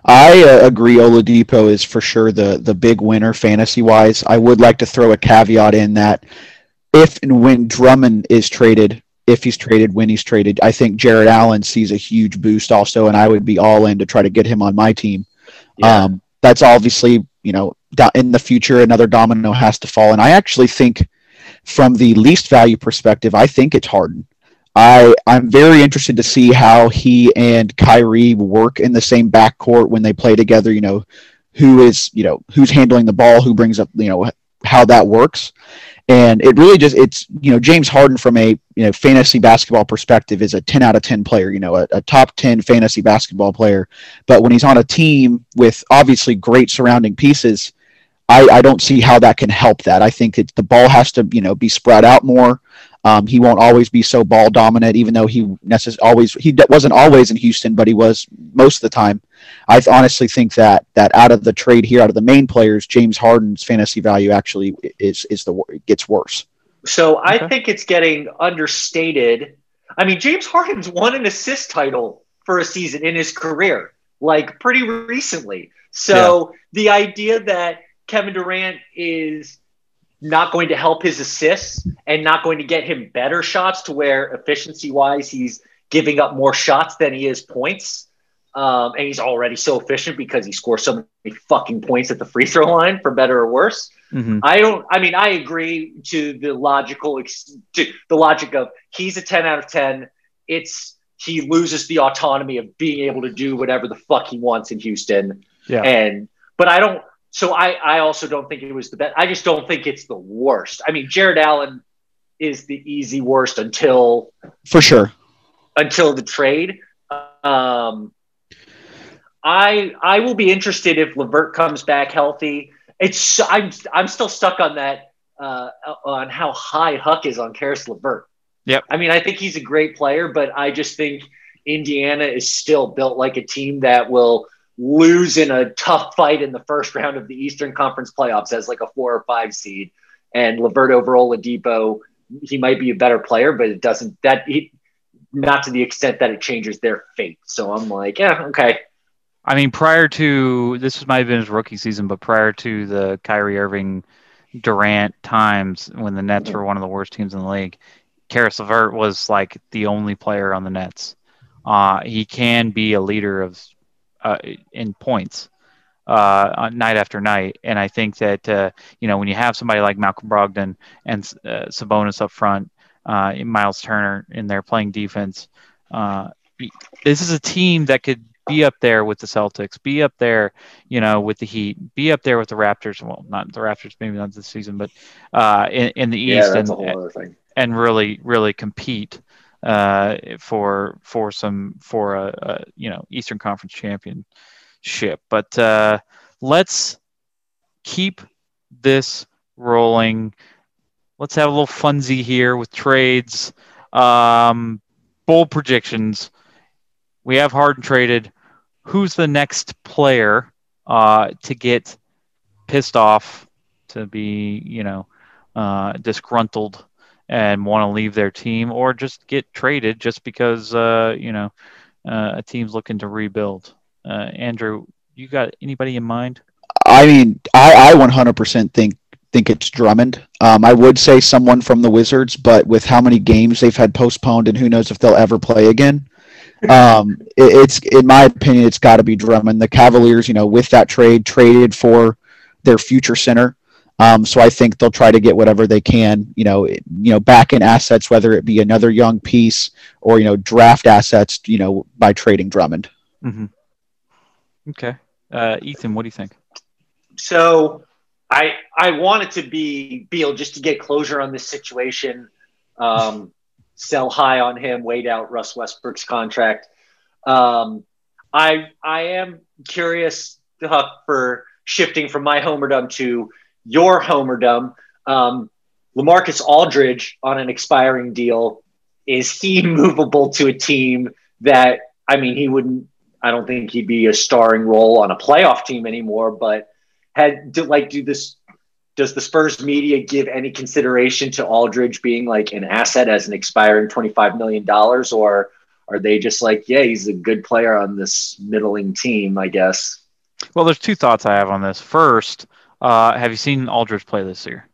I uh, agree. Oladipo is for sure the the big winner fantasy wise. I would like to throw a caveat in that if and when Drummond is traded, if he's traded, when he's traded, I think Jarrett Allen sees a huge boost also, and I would be all in to try to get him on my team. Yeah. Um, that's obviously you know in the future another domino has to fall, and I actually think from the least value perspective, I think it's Harden. I I'm very interested to see how he and Kyrie work in the same backcourt when they play together. You know, who is you know who's handling the ball, who brings up you know how that works, and it really just it's you know James Harden from a you know fantasy basketball perspective is a 10 out of 10 player, you know a, a top 10 fantasy basketball player, but when he's on a team with obviously great surrounding pieces. I, I don't see how that can help that. I think that the ball has to, you know, be spread out more. Um, he won't always be so ball dominant, even though he necess- always he wasn't always in Houston, but he was most of the time. I honestly think that that out of the trade here, out of the main players, James Harden's fantasy value actually is is the gets worse. So I okay. think it's getting understated. I mean, James Harden's won an assist title for a season in his career, like pretty recently. So yeah. the idea that Kevin Durant is not going to help his assists and not going to get him better shots to where efficiency wise he's giving up more shots than he is points. Um, and he's already so efficient because he scores so many fucking points at the free throw line, for better or worse. Mm-hmm. I don't. I mean, I agree to the logical, to the logic of he's a ten out of ten. It's he loses the autonomy of being able to do whatever the fuck he wants in Houston. Yeah. And but I don't so I, I also don't think it was the best. I just don't think it's the worst. I mean, Jarrett Allen is the easy worst until for sure until the trade. Um, I I will be interested if LeVert comes back healthy. It's I'm I'm still stuck on that uh, on how high Huck is on Caris LeVert. Yep. I mean, I think he's a great player, but I just think Indiana is still built like a team that will lose in a tough fight in the first round of the Eastern Conference playoffs as like a four or five seed. And LeVert over Oladipo, he might be a better player, but it doesn't that he not to the extent that it changes their fate. So I'm like, yeah, okay. I mean, prior to this might have been his rookie season, but prior to the Kyrie Irving Durant times when the Nets were one of the worst teams in the league, Caris LeVert was like the only player on the Nets. Uh, he can be a leader of uh, in points uh, night after night, and I think that uh, you know when you have somebody like Malcolm Brogdon and uh, Sabonis up front, uh, Miles Turner in there playing defense, this is a team that could be up there with the Celtics, be up there, you know, with the Heat, be up there with the Raptors. Well, not the Raptors, maybe not this season, but uh, in, in the East, yeah, and, and really, really compete uh, for for some for a, a, you know Eastern Conference championship. But uh, let's keep this rolling. Let's have a little funsy here with trades. Um, bold predictions. We have Harden traded. Who's the next player uh, to get pissed off, to be you know uh, disgruntled and want to leave their team, or just get traded just because uh, you know uh, a team's looking to rebuild? Uh, Andrew, you got anybody in mind? I mean, I, I 100% think think it's Drummond. Um, I would say someone from the Wizards, but with how many games they've had postponed and who knows if they'll ever play again, um, it, it's in my opinion, it's got to be Drummond. The Cavaliers, you know, with that trade, traded for their future center. Um, so I think they'll try to get whatever they can, you know, you know, back in assets, whether it be another young piece or you know, draft assets, you know, by trading Drummond. Mm-hmm. Okay, uh, Ethan, what do you think? So I I wanted to be Beal just to get closure on this situation. Um, sell high on him, wait out Russ Westbrook's contract. Um, I I am curious, Huck, for shifting from my homerdom to your homerdom. Um, LaMarcus Aldridge on an expiring deal. Is he movable to a team that I mean he wouldn't I don't think he'd be a starring role on a playoff team anymore, but had do, like do this does the Spurs media give any consideration to Aldridge being like an asset as an expiring $25 million? Or are they just like, yeah, he's a good player on this middling team, I guess? Well, there's two thoughts I have on this. First, uh, have you seen Aldridge play this year?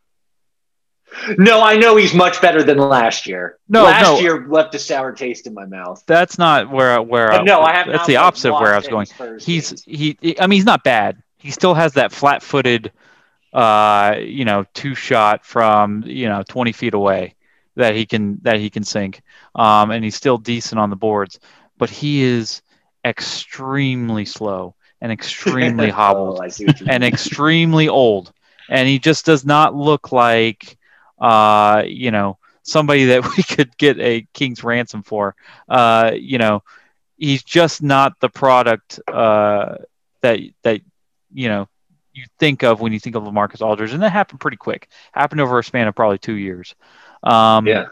No, I know he's much better than last year. No, last no. year left a sour taste in my mouth. That's not where where. Uh, no, I have. That's the opposite of where I was going. He's games. he. I mean, he's not bad. He still has that flat-footed uh, you know, two shot from you know 20 feet away that he can that he can sink, um, and he's still decent on the boards, but he is extremely slow and extremely hobbled oh, and extremely old, and he just does not look like uh, you know somebody that we could get a king's ransom for. Uh, you know, he's just not the product uh, that that you know you think of when you think of LaMarcus Aldridge, and that happened pretty quick. Happened over a span of probably two years. Um, yeah.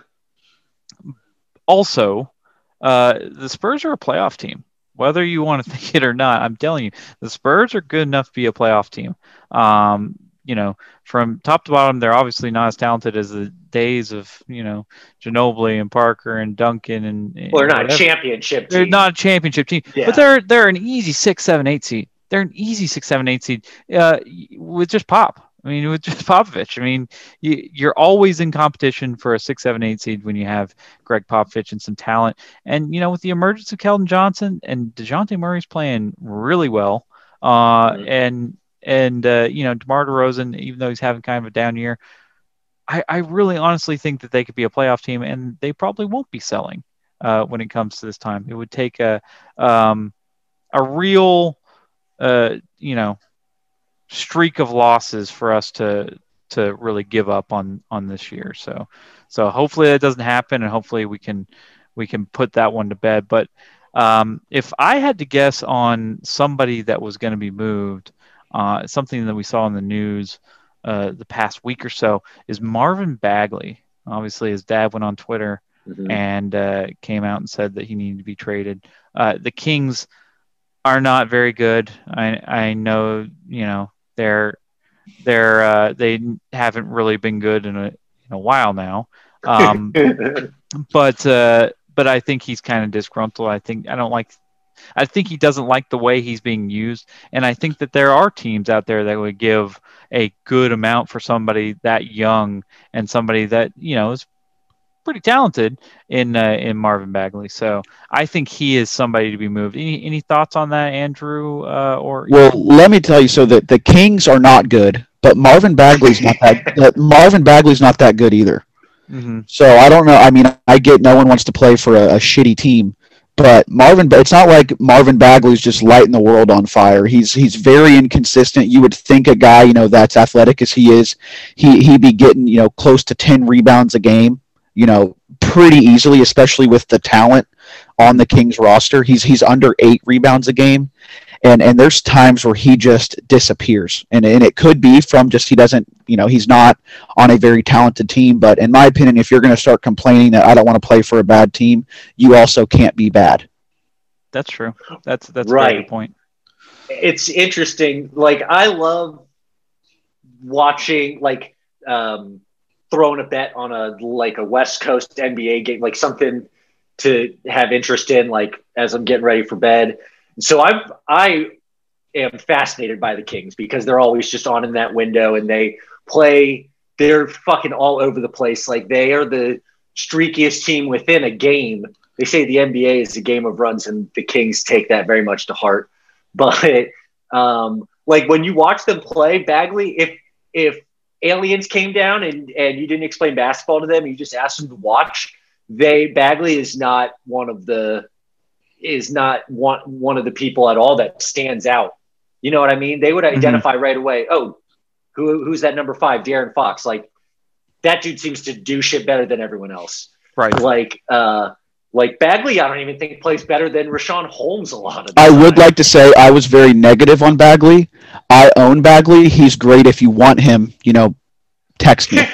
Also, uh, the Spurs are a playoff team. Whether you want to think it or not, I'm telling you, the Spurs are good enough to be a playoff team. Um, you know, from top to bottom, they're obviously not as talented as the days of you know Ginobili and Parker and Duncan and. Well, they're not whatever. a championship. Team. They're not a championship team, yeah. but they're they're an easy six, seven, eight seed they're an easy six, seven, eight seed uh, with just Pop. I mean, with just Popovich. I mean, you, are always in competition for a six, seven, eight seed when you have Gregg Popovich and some talent. And you know, with the emergence of Keldon Johnson and Dejounte Murray's playing really well, uh, mm-hmm. and and uh, you know, DeMar DeRozan, even though he's having kind of a down year, I, I really honestly think that they could be a playoff team, and they probably won't be selling uh, when it comes to this time. It would take a um, a real uh, you know, streak of losses for us to to really give up on on this year. So so hopefully that doesn't happen, and hopefully we can we can put that one to bed. But Um, if I had to guess on somebody that was going to be moved, uh, something that we saw in the news uh, the past week or so is Marvin Bagley. Obviously, his dad went on Twitter mm-hmm. and uh, came out and said that he needed to be traded. Uh, the Kings are not very good. I I know you know they're they're uh, they haven't really been good in a in a while now. Um, but uh, but I think he's kind of disgruntled. I think I don't like. I think he doesn't like the way he's being used, and I think that there are teams out there that would give a good amount for somebody that young and somebody that you know is pretty talented in uh, in Marvin Bagley. So I think he is somebody to be moved. Any any thoughts on that, Andrew? Uh, or well, let me tell you. So that the Kings are not good, but Marvin Bagley's not that. Marvin Bagley's not that good either. Mm-hmm. So I don't know. I mean, I get no one wants to play for a, a shitty team, but Marvin, it's not like Marvin Bagley's just lighting the world on fire. He's he's very inconsistent. You would think a guy, you know, that's athletic as he is, he he'd be getting you know close to ten rebounds a game, you know, pretty easily, especially with the talent on the Kings roster. He's he's under eight rebounds a game, and and there's times where he just disappears. And, and it could be from just he doesn't you know he's not on a very talented team. But in my opinion if you're going to start complaining that i don't want to play for a bad team you also can't be bad. That's true. That's that's right. a good point. It's interesting. Like i love watching like um throwing a bet on a like a west coast nba game like something to have interest in like as i'm getting ready for bed so I've I am fascinated by the Kings because they're always just on in that window and they play. They're fucking all over the place. Like they are the streakiest team within a game. They say the NBA is a game of runs, and the Kings take that very much to heart. But um, like when you watch them play, Bagley, if if aliens came down and and you didn't explain basketball to them, you just asked them to watch. They Bagley is not one of the is not one one of the people at all that stands out. You know what I mean? They would mm-hmm. identify mm-hmm. right away. Oh, who who's that number five? De'Aaron Fox. Like that dude seems to do shit better than everyone else. Right. Like uh like Bagley, I don't even think plays better than Richaun Holmes a lot of I time. would like to say I was very negative on Bagley. I own Bagley. He's great if you want him, you know, text me.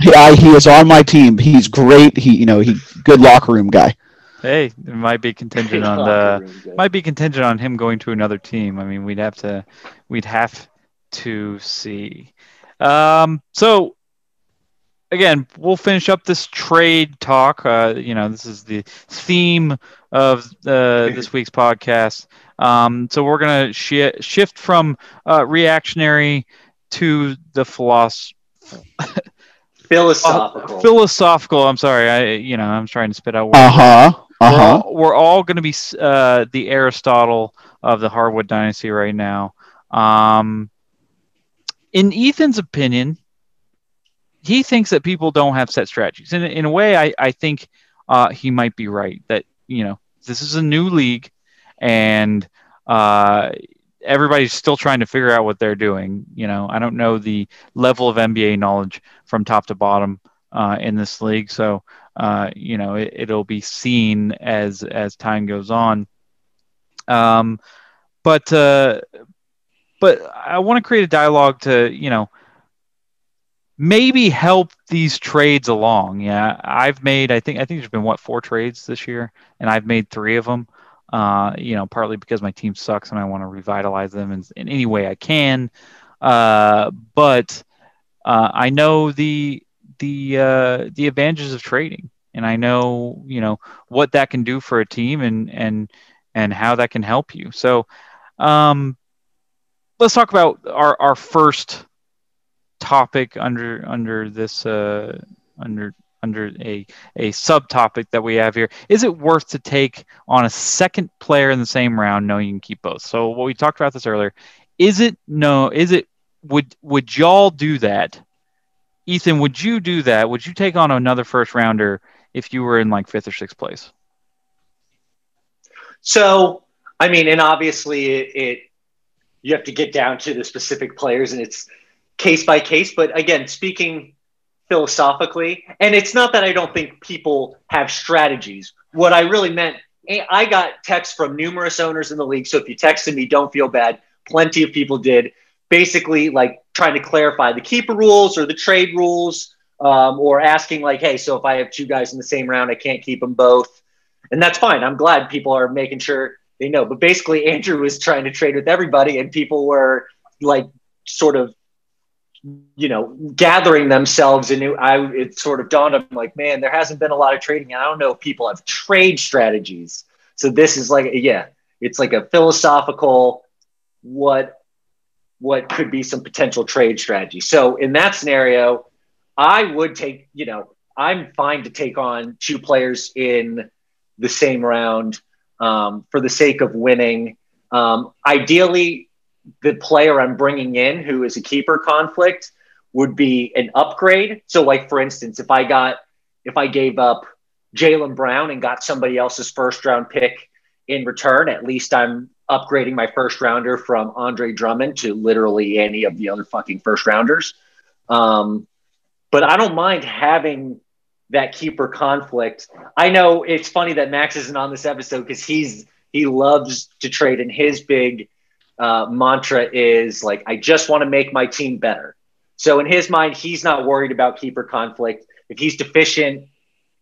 yeah, he is on my team. He's great. He, you know, he good locker room guy. Hey, it might be contingent on the might be contingent on him going to another team. I mean, we'd have to we'd have to see. Um, so again, we'll finish up this trade talk. Uh, you know, this is the theme of uh, this week's podcast. Um, so we're gonna sh- shift from uh, reactionary to the philosophy. philosophical. philosophical. I'm sorry. I you know I'm trying to spit out words. Uh huh. Uh-huh. We're all, we're all going to be uh, the Aristotle of the Hardwood Dynasty right now. Um, in Ethan's opinion, he thinks that people don't have set strategies. And in a way, I, I think uh, he might be right that, you know, this is a new league and uh, everybody's still trying to figure out what they're doing. You know, I don't know the level of NBA knowledge from top to bottom uh, in this league. So uh, you know it, will be seen as as time goes on. Um, but uh, but I want to create a dialogue to you know maybe help these trades along. Yeah, I've made I think I think there's been what four trades this year, and I've made three of them. Uh, you know, partly because my team sucks and I want to revitalize them in, in any way I can. Uh, but uh, I know the the uh, the advantages of trading, and I know you know what that can do for a team and and and how that can help you. So, um, let's talk about our our first topic under under this uh, under under a a subtopic that we have here. Is it worth to take on a second player in the same round, knowing you can keep both? So what we talked about this earlier. Is it no? Is it would would y'all do that Ethan, would you do that? Would you take on another first rounder if you were in like fifth or sixth place? So, I mean, and obviously it, it you have to get down to the specific players and it's case by case. But again, speaking philosophically, and it's not that I don't think people have strategies. What I really meant I got texts from numerous owners in the league. So if you texted me, don't feel bad. Plenty of people did. Basically, like trying to clarify the keeper rules or the trade rules, um, or asking like, "Hey, so if I have two guys in the same round, I can't keep them both," and that's fine. I'm glad people are making sure they know. But basically, Andrew was trying to trade with everybody, and people were like, sort of you know, gathering themselves. And it, I, it sort of dawned on me like, man, there hasn't been a lot of trading. And I don't know if people have trade strategies. So this is like, yeah, it's like a philosophical, what, what could be some potential trade strategy. So in that scenario, I would take, you know, I'm fine to take on two players in the same round um, for the sake of winning. Um, ideally, the player I'm bringing in who is a keeper conflict would be an upgrade. So, like for instance, if I got if I gave up Jaylen Brown and got somebody else's first round pick in return, at least I'm upgrading my first rounder from Andre Drummond to literally any of the other fucking first rounders. Um, but I don't mind having that keeper conflict. I know it's funny that Max isn't on this episode because he's he loves to trade in his big uh, mantra is like, I just want to make my team better. So in his mind, he's not worried about keeper conflict. If he's deficient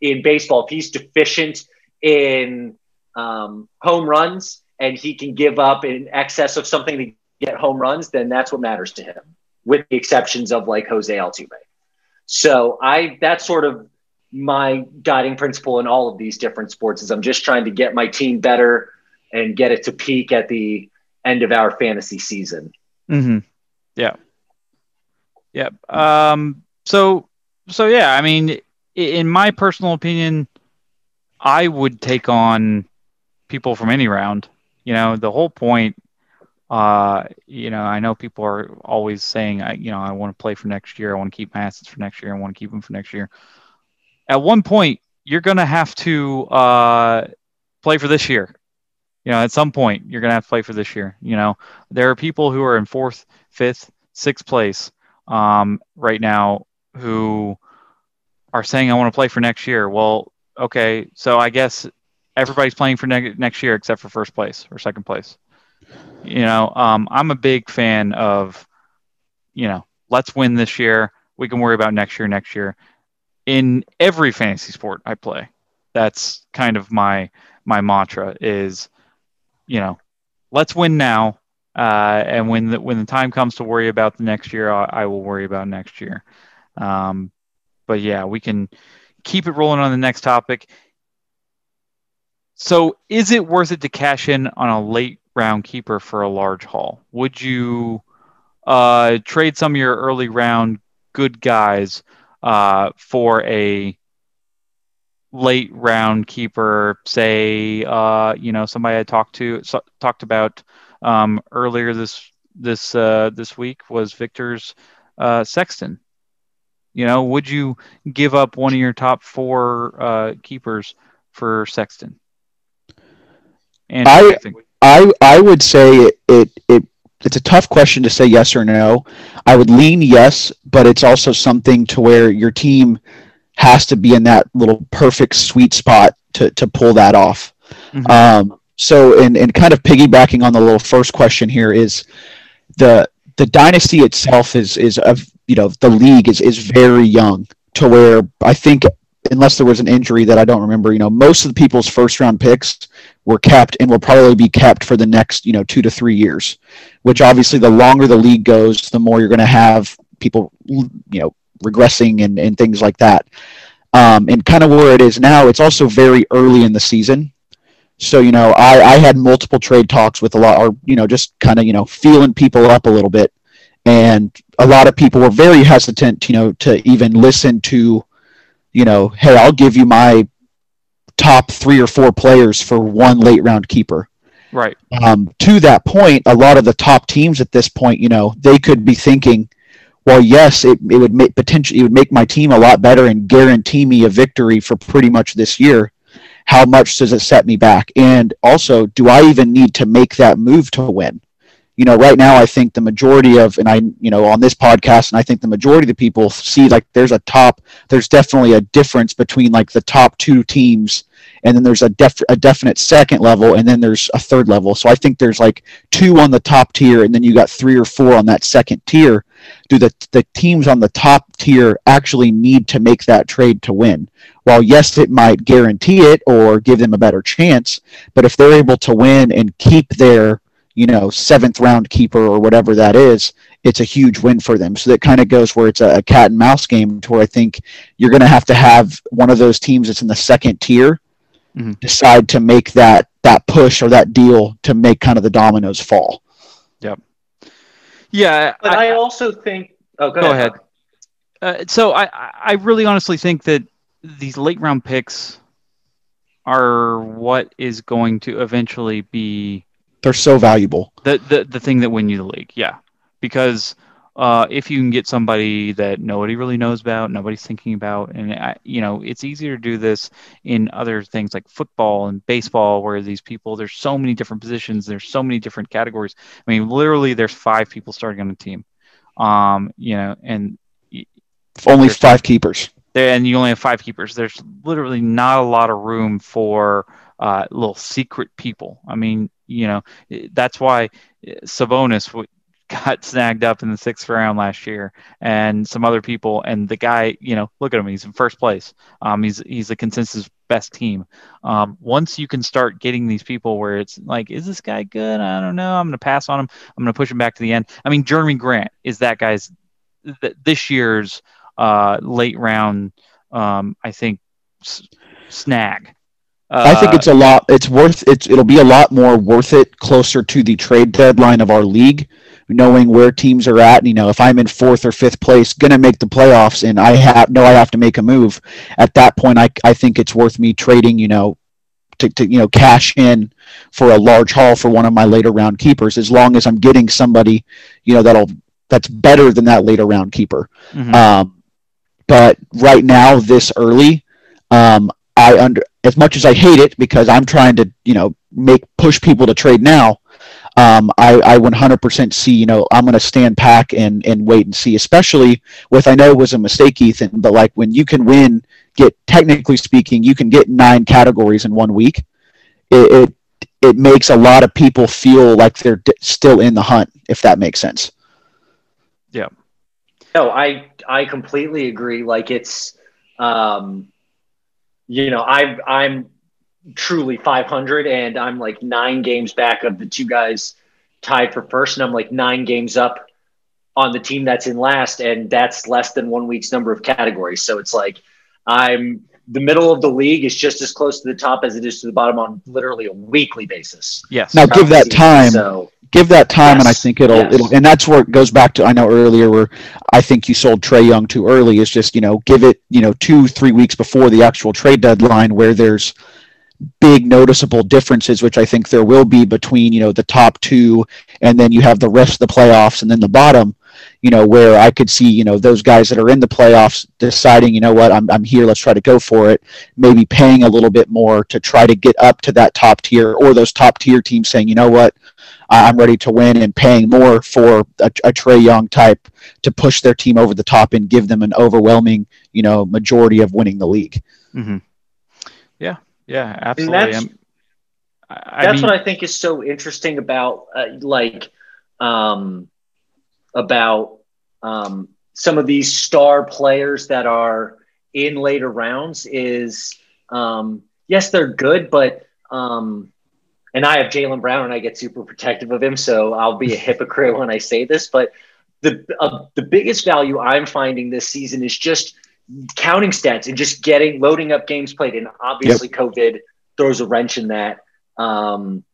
in baseball, if he's deficient in um, home runs and he can give up in excess of something to get home runs, then that's what matters to him, with the exceptions of like Jose Altuve. So I that's sort of my guiding principle in all of these different sports is I'm just trying to get my team better and get it to peak at the end of our fantasy season. Mm-hmm. Yeah. Yeah. Um, so, so yeah, I mean, in my personal opinion, I would take on people from any round. You know, the whole point, uh, you know, I know people are always saying, I, you know, I want to play for next year. I want to keep my assets for next year. I want to keep them for next year. At one point, you're going to have to uh, play for this year you know, at some point you're going to have to play for this year. You know, there are people who are in fourth, fifth, sixth place um, right now who are saying, I want to play for next year. Well, okay. So I guess everybody's playing for ne- next year except for first place or second place. You know, um, I'm a big fan of, you know, let's win this year. We can worry about next year, next year. In every fantasy sport I play, that's kind of my my mantra is you know, let's win now. Uh, and when the, when the time comes to worry about the next year, I, I will worry about next year. Um, but yeah, we can keep it rolling on the next topic. So, is it worth it to cash in on a late round keeper for a large haul? Would you uh, trade some of your early round good guys uh, for a late round keeper, say, uh, you know, somebody I talked to so, talked about um, earlier this this uh, this week was Victor's uh, Sexton. You know, would you give up one of your top four uh, keepers for Sexton? And I, I I would say it, it it it's a tough question to say yes or no. I would lean yes, but it's also something to where your team has to be in that little perfect sweet spot to, to pull that off. Mm-hmm. Um, so, and, and kind of piggybacking on the little first question here is the the dynasty itself is is of you know the league is is very young to where I think unless there was an injury that I don't remember, you know, most of the people's first round picks were kept and will probably be kept for the next, you know, two to three years. Which obviously, the longer the league goes, the more you're going to have people, you know, regressing and, and things like that. Um, and kind of where it is now, it's also very early in the season. So, you know, I, I had multiple trade talks with a lot, or, you know, just kind of, you know, feeling people up a little bit. And a lot of people were very hesitant, you know, to even listen to, you know, hey, I'll give you my top three or four players for one late round keeper. Right. Um, to that point, a lot of the top teams at this point, you know, they could be thinking, well, yes, it, it would make potentially it would make my team a lot better and guarantee me a victory for pretty much this year. How much does it set me back? And also, do I even need to make that move to win? you know, right now I think the majority of, and I, you know, on this podcast, and I think the majority of the people see like there's a top, there's definitely a difference between like the top two teams, and then there's a def, a definite second level, and then there's a third level. So I think there's like two on the top tier, and then you got three or four on that second tier. Do the the teams on the top tier actually need to make that trade to win? While yes, it might guarantee it or give them a better chance, but if they're able to win and keep their you know, seventh round keeper or whatever that is, it's a huge win for them. So that kind of goes where it's a, a, cat and mouse game to where I think you're going to have to have one of those teams that's in the second tier mm-hmm. decide to make that that push or that deal to make kind of the dominoes fall. Yep. Yeah, but I, I also think. Oh, go, go ahead. ahead. Uh, so I I really honestly think that these late round picks are what is going to eventually be they're so valuable. The the the thing that win you the league, yeah, because uh, if you can get somebody that nobody really knows about, nobody's thinking about, and I, you know, it's easier to do this in other things like football and baseball, where these people, there's so many different positions, there's so many different categories. I mean, literally, there's five people starting on a team, um, you know, and only five keepers. And you only have five keepers. There's literally not a lot of room for uh, little secret people. I mean, you know, that's why Sabonis got snagged up in the sixth round last year, and some other people. And the guy, you know, look at him; he's in first place. Um, he's he's a consensus best team. Um, once you can start getting these people where it's like, is this guy good? I don't know. I'm going to pass on him. I'm going to push him back to the end. I mean, Jerami Grant is that guy's th- this year's uh, late round. Um, I think s- snag. I think it's a lot. It's worth. It's it'll be a lot more worth it closer to the trade deadline of our league, knowing where teams are at. And, you know, if I'm in fourth or fifth place, gonna make the playoffs, and I have know I have to make a move. At that point, I I think it's worth me trading. You know, to, to you know cash in for a large haul for one of my later round keepers, as long as I'm getting somebody, you know, that'll that's better than that later round keeper. Mm-hmm. Um, but right now, this early, um, I under as much as I hate it because I'm trying to you know make push people to trade now. Um, I, I 100% see, you know, I'm going to stand back and, and wait and see, especially with, I know it was a mistake, Ethan, but like when you can win, get, technically speaking, you can get nine categories in one week. It, it, it makes a lot of people feel like they're d- still in the hunt, if that makes sense. Yeah. No, I, I completely agree. Like it's, um, you know, I I'm truly 500 and I'm like nine games back of the two guys tied for first, and I'm like nine games up on the team that's in last, and that's less than one week's number of categories. So it's like I'm the middle of the league is just as close to the top as it is to the bottom on literally a weekly basis. Yes. Now give that time. So give that time, yes. and I think it'll yes. it'll, and that's where it goes back to. I know earlier where I think you sold Trae Young too early. Is just you know give it you know two three weeks before the actual trade deadline where there's big noticeable differences, which I think there will be between you know the top two, and then you have the rest of the playoffs, and then the bottom. You know where I could see you know those guys that are in the playoffs deciding you know what I'm I'm here let's try to go for it. Maybe paying a little bit more to try to get up to that top tier, or those top tier teams saying you know what I'm ready to win and paying more for a, a Trae Young type to push their team over the top and give them an overwhelming, you know, majority of winning the league. Mm-hmm. Yeah, absolutely. that's, I, that's mean, what I think is so interesting about uh, like um, about um, some of these star players that are in later rounds is um, yes, they're good, but um, and I have Jaylen Brown and I get super protective of him, so I'll be a hypocrite when I say this, but the uh, the biggest value I'm finding this season is just counting stats and just getting loading up games played. And obviously, yep. COVID throws a wrench in that. Um,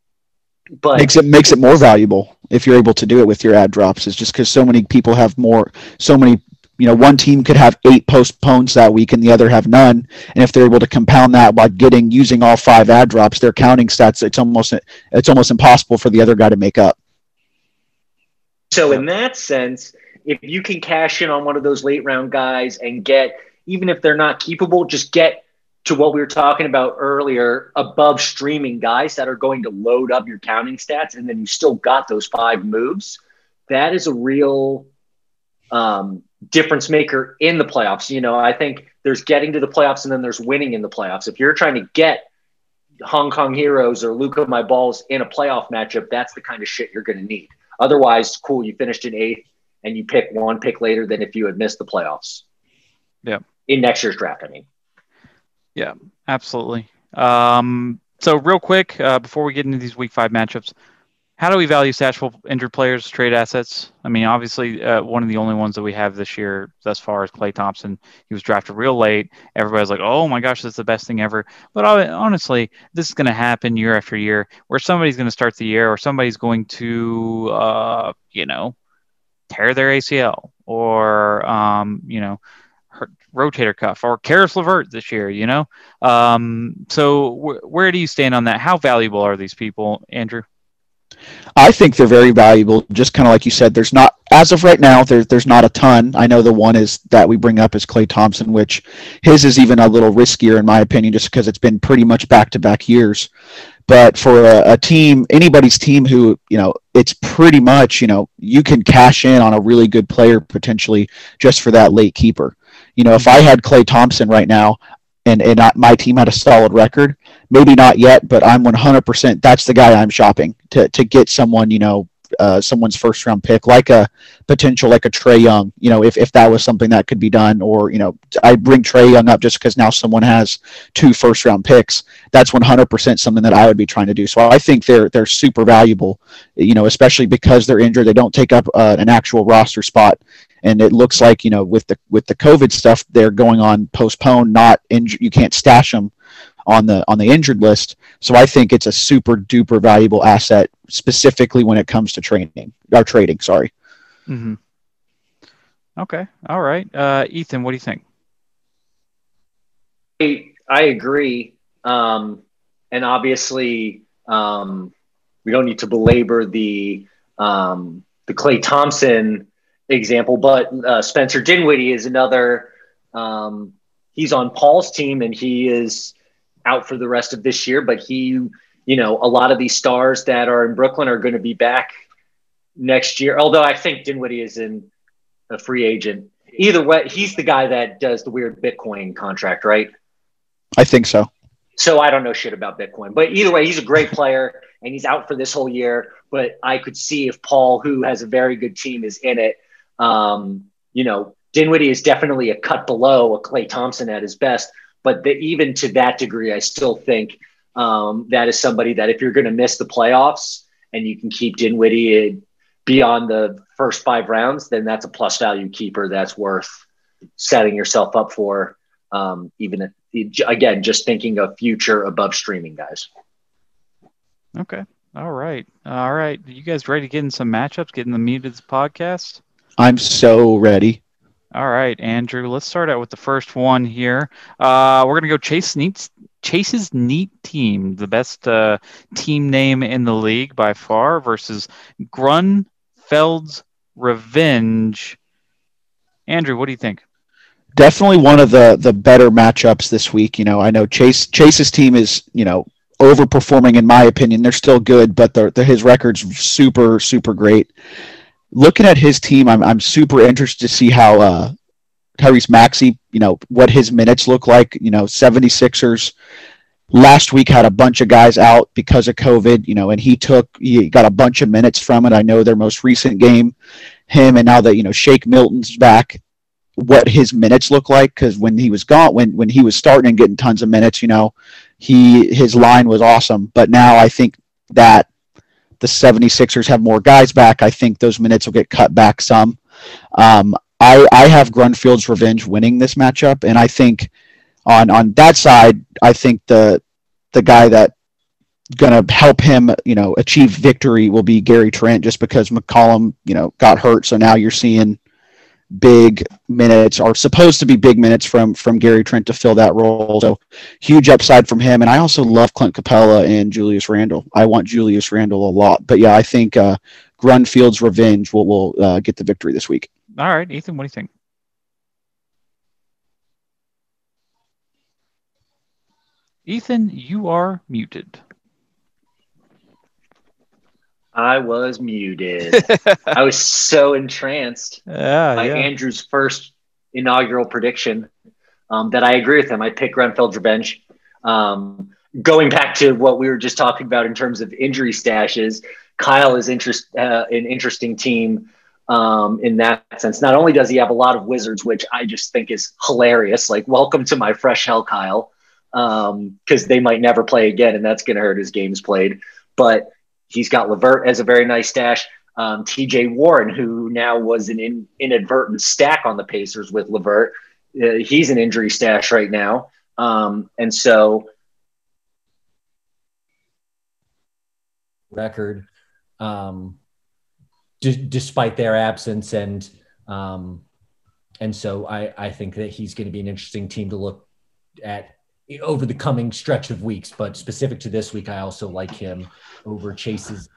but makes it makes it more valuable if you're able to do it with your ad drops. Is just because so many people have more, so many you know, one team could have eight postpones that week and the other have none. And if they're able to compound that by getting using all five ad drops, their counting stats, it's almost it's almost impossible for the other guy to make up. So in that sense, if you can cash in on one of those late round guys and get even if they're not keepable, just get to what we were talking about earlier above streaming guys that are going to load up your counting stats and then you still got those five moves that is a real um, difference maker in the playoffs. You know i think there's getting to the playoffs and then there's winning in the playoffs. If you're trying to get hong kong heroes or luca my balls in a playoff matchup that's the kind of shit you're going to need. Otherwise cool you finished in eighth and you pick one pick later than if you had missed the playoffs yeah in next year's draft i mean yeah, absolutely. Um, so, real quick, uh, before we get into these week five matchups, how do we value Satchel injured players, trade assets? I mean, obviously, uh, one of the only ones that we have this year thus far is Klay Thompson. He was drafted real late. Everybody's like, oh my gosh, that's the best thing ever. But honestly, this is going to happen year after year where somebody's going to start the year or somebody's going to, uh, you know, tear their ACL or, um, you know, rotator cuff or Caris LeVert this year, you know? Um, so wh- where do you stand on that? How valuable are these people, Andrew? I think they're very valuable. Just kind of like you said, there's not as of right now. There's there's not a ton. I know the one is that we bring up is Klay Thompson, which his is even a little riskier in my opinion, just because it's been pretty much back to back years. But for a, a, team, anybody's team who you know, it's pretty much you know you can cash in on a really good player potentially just for that late keeper. You know, if I had Klay Thompson right now and, and I, my team had a solid record, maybe not yet, but I'm 100%. That's the guy I'm shopping to, to get someone, you know, uh, someone's first round pick, like a potential, like a Trae Young, you know, if, if that was something that could be done, or, you know, I bring Trae Young up just because now someone has two first round picks. That's 100% something that I would be trying to do. So I think they're, they're super valuable, you know, especially because they're injured. They don't take up uh, an actual roster spot and it looks like you know with the with the COVID stuff, they're going on postpone, not injured. You can't stash them on the on the injured list. So I think it's a super duper valuable asset, specifically when it comes to training or trading. Sorry. Mm-hmm. Okay. All right. Uh, Ethan, what do you think? I, I agree. Um, and obviously, um, we don't need to belabor the um, the Klay Thompson example, but uh, Spencer Dinwiddie is another. Um, he's on Paul's team and he is out for the rest of this year. But he, you know, a lot of these stars that are in Brooklyn are going to be back next year. Although I think Dinwiddie is in a free agent. Either way, he's the guy that does the weird Bitcoin contract, right? I think so. So I don't know shit about Bitcoin, but either way, he's a great player and he's out for this whole year. But I could see if Paul, who has a very good team, is in it, um, you know, Dinwiddie is definitely a cut below a Klay Thompson at his best, but the, even to that degree, I still think um, that is somebody that if you're going to miss the playoffs and you can keep Dinwiddie beyond the first five rounds, then that's a plus value keeper that's worth setting yourself up for. Um, even if, again, just thinking of future above streaming guys. Okay. All right. All right. You guys ready to get in some matchups, getting the meat of this podcast? I'm so ready. All right, Andrew. Let's start out with the first one here. Uh, we're gonna go Chase Neat, Chase's Neat Team, the best uh, team name in the league by far, versus Grunfeld's Revenge. Andrew, what do you think? Definitely one of the the better matchups this week. You know, I know Chase Chase's team is you know overperforming in my opinion. They're still good, but the, the, his record's super super great looking at his team, I'm I'm super interested to see how uh, Tyrese Maxey, you know, what his minutes look like. You know, 76ers last week had a bunch of guys out because of COVID, you know, and he took he got a bunch of minutes from it. I know their most recent game, him and now that you know Shake Milton's back, what his minutes look like because when he was gone, when when he was starting and getting tons of minutes, you know, he his line was awesome. But now I think that the 76ers have more guys back, I think those minutes will get cut back some. Um, I, I have Grunfeld's Revenge winning this matchup, and I think on on that side, I think the the guy that to help him, you know, achieve victory will be Gary Trent, just because McCollum, you know, got hurt. So now you're seeing big minutes are supposed to be big minutes from from Gary Trent to fill that role. So huge upside from him. And I also love Clint Capela and Julius Randle. I want Julius Randle a lot. But yeah, I think uh, Grunfeld's revenge will will uh, get the victory this week. All right, Ethan, what do you think? Ethan, you are muted. I was muted. I was so entranced yeah, by yeah. Andrew's first inaugural prediction um, that I agree with him. I pick Grunfeld's Revenge. Um, going back to what we were just talking about in terms of injury stashes, Kyle is interest, uh, an interesting team um, in that sense. Not only does he have a lot of wizards, which I just think is hilarious, like welcome to my fresh hell, Kyle, because um, they might never play again, and that's going to hurt his games played. But he's got LeVert as a very nice stash. Um, TJ Warren, who now was an in, inadvertent stack on the Pacers with LeVert, uh, he's an injury stash right now. Um, and so record um, d- despite their absence and um, and so I, I think that he's going to be an interesting team to look at over the coming stretch of weeks but specific to this week I also like him over Chase's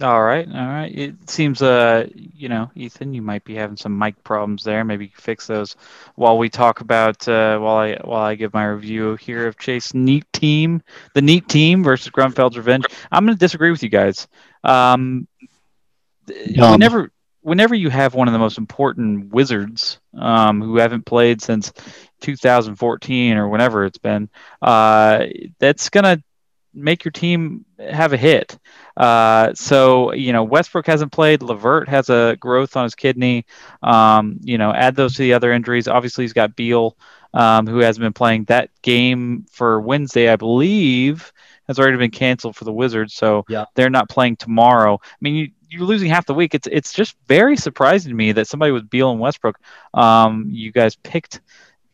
all right, all right. It seems, uh, you know, Ethan, you might be having some mic problems there. Maybe fix those while we talk about uh, while I while I give my review here of Chase Neat Team, the Neat Team versus Grunfeld's Revenge. I'm going to disagree with you guys. Um, whenever whenever you have one of the most important wizards um, who haven't played since 2014 or whenever it's been, uh, that's going to make your team have a hit. Uh, so you know Westbrook hasn't played. LeVert has a growth on his kidney. Um, you know, add those to the other injuries. Obviously, he's got Beal, um, who hasn't been playing. That game for Wednesday, I believe, has already been canceled for the Wizards. So yeah. they're not playing tomorrow. I mean, you, you're losing half the week. It's it's just very surprising to me that somebody with Beal and Westbrook, um, you guys picked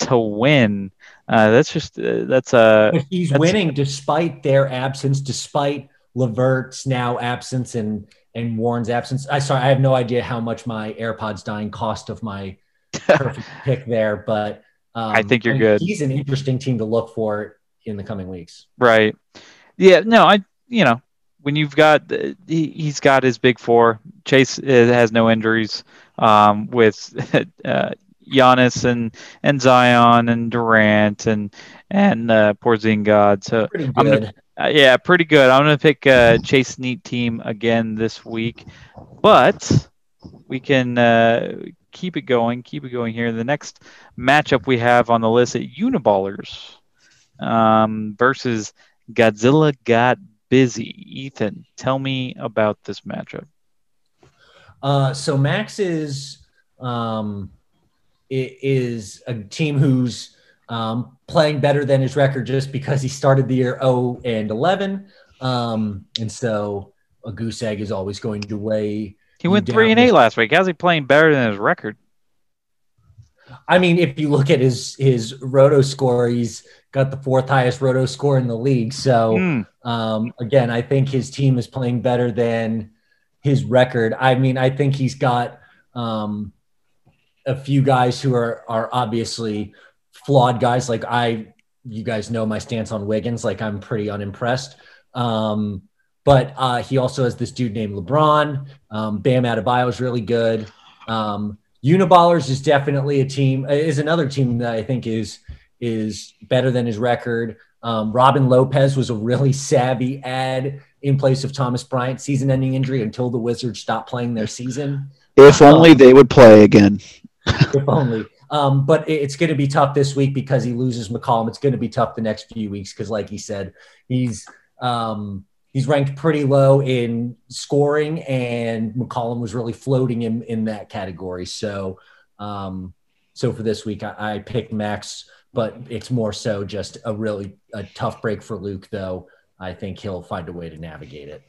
to win. Uh, that's just uh, that's a. Uh, he's that's, winning despite their absence, despite LeVert's now absence and and Warren's absence. I sorry, I have no idea how much my AirPods dying cost of my perfect pick there, but um, I think you're good. He's an interesting team to look for in the coming weeks. Right. Yeah. No, I. You know, when you've got he, he's got his big four. Chase uh, has no injuries. Um, with uh, Giannis and and Zion and Durant and and uh, Porzingis. So Pretty I'm gonna uh, yeah, pretty good. I'm going to pick uh, Chase Neat team again this week, but we can uh, keep it going, keep it going here. The next matchup we have on the list at Uniballers um, versus Godzilla Got Busy. Ethan, tell me about this matchup. Uh, so Max is um, is a team who's um, playing better than his record just because he started the year 0 and 11. Um, and so a goose egg is always going to weigh. He went three and eight last week. How's he playing better than his record? I mean, if you look at his his roto score, he's got the fourth highest roto score in the league. So mm. um, again, I think his team is playing better than his record. I mean, I think he's got um, a few guys who are are obviously flawed guys. Like I, you guys know my stance on Wiggins. Like I'm pretty unimpressed. Um, but uh, he also has this dude named LeBron. Um, Bam Adebayo is really good. Um, Uniballers is definitely a team. Is another team that I think is is better than his record. Um, Robin Lopez was a really savvy ad in place of Thomas Bryant, season-ending injury until the Wizards stopped playing their season. If only um, they would play again. if only. Um, but it's going to be tough this week because he loses McCollum. It's going to be tough the next few weeks because, like he said, he's um, he's ranked pretty low in scoring, and McCollum was really floating in in that category. So, um, so for this week, I, I picked Max, but it's more so just a really a tough break for Luke. Though I think he'll find a way to navigate it.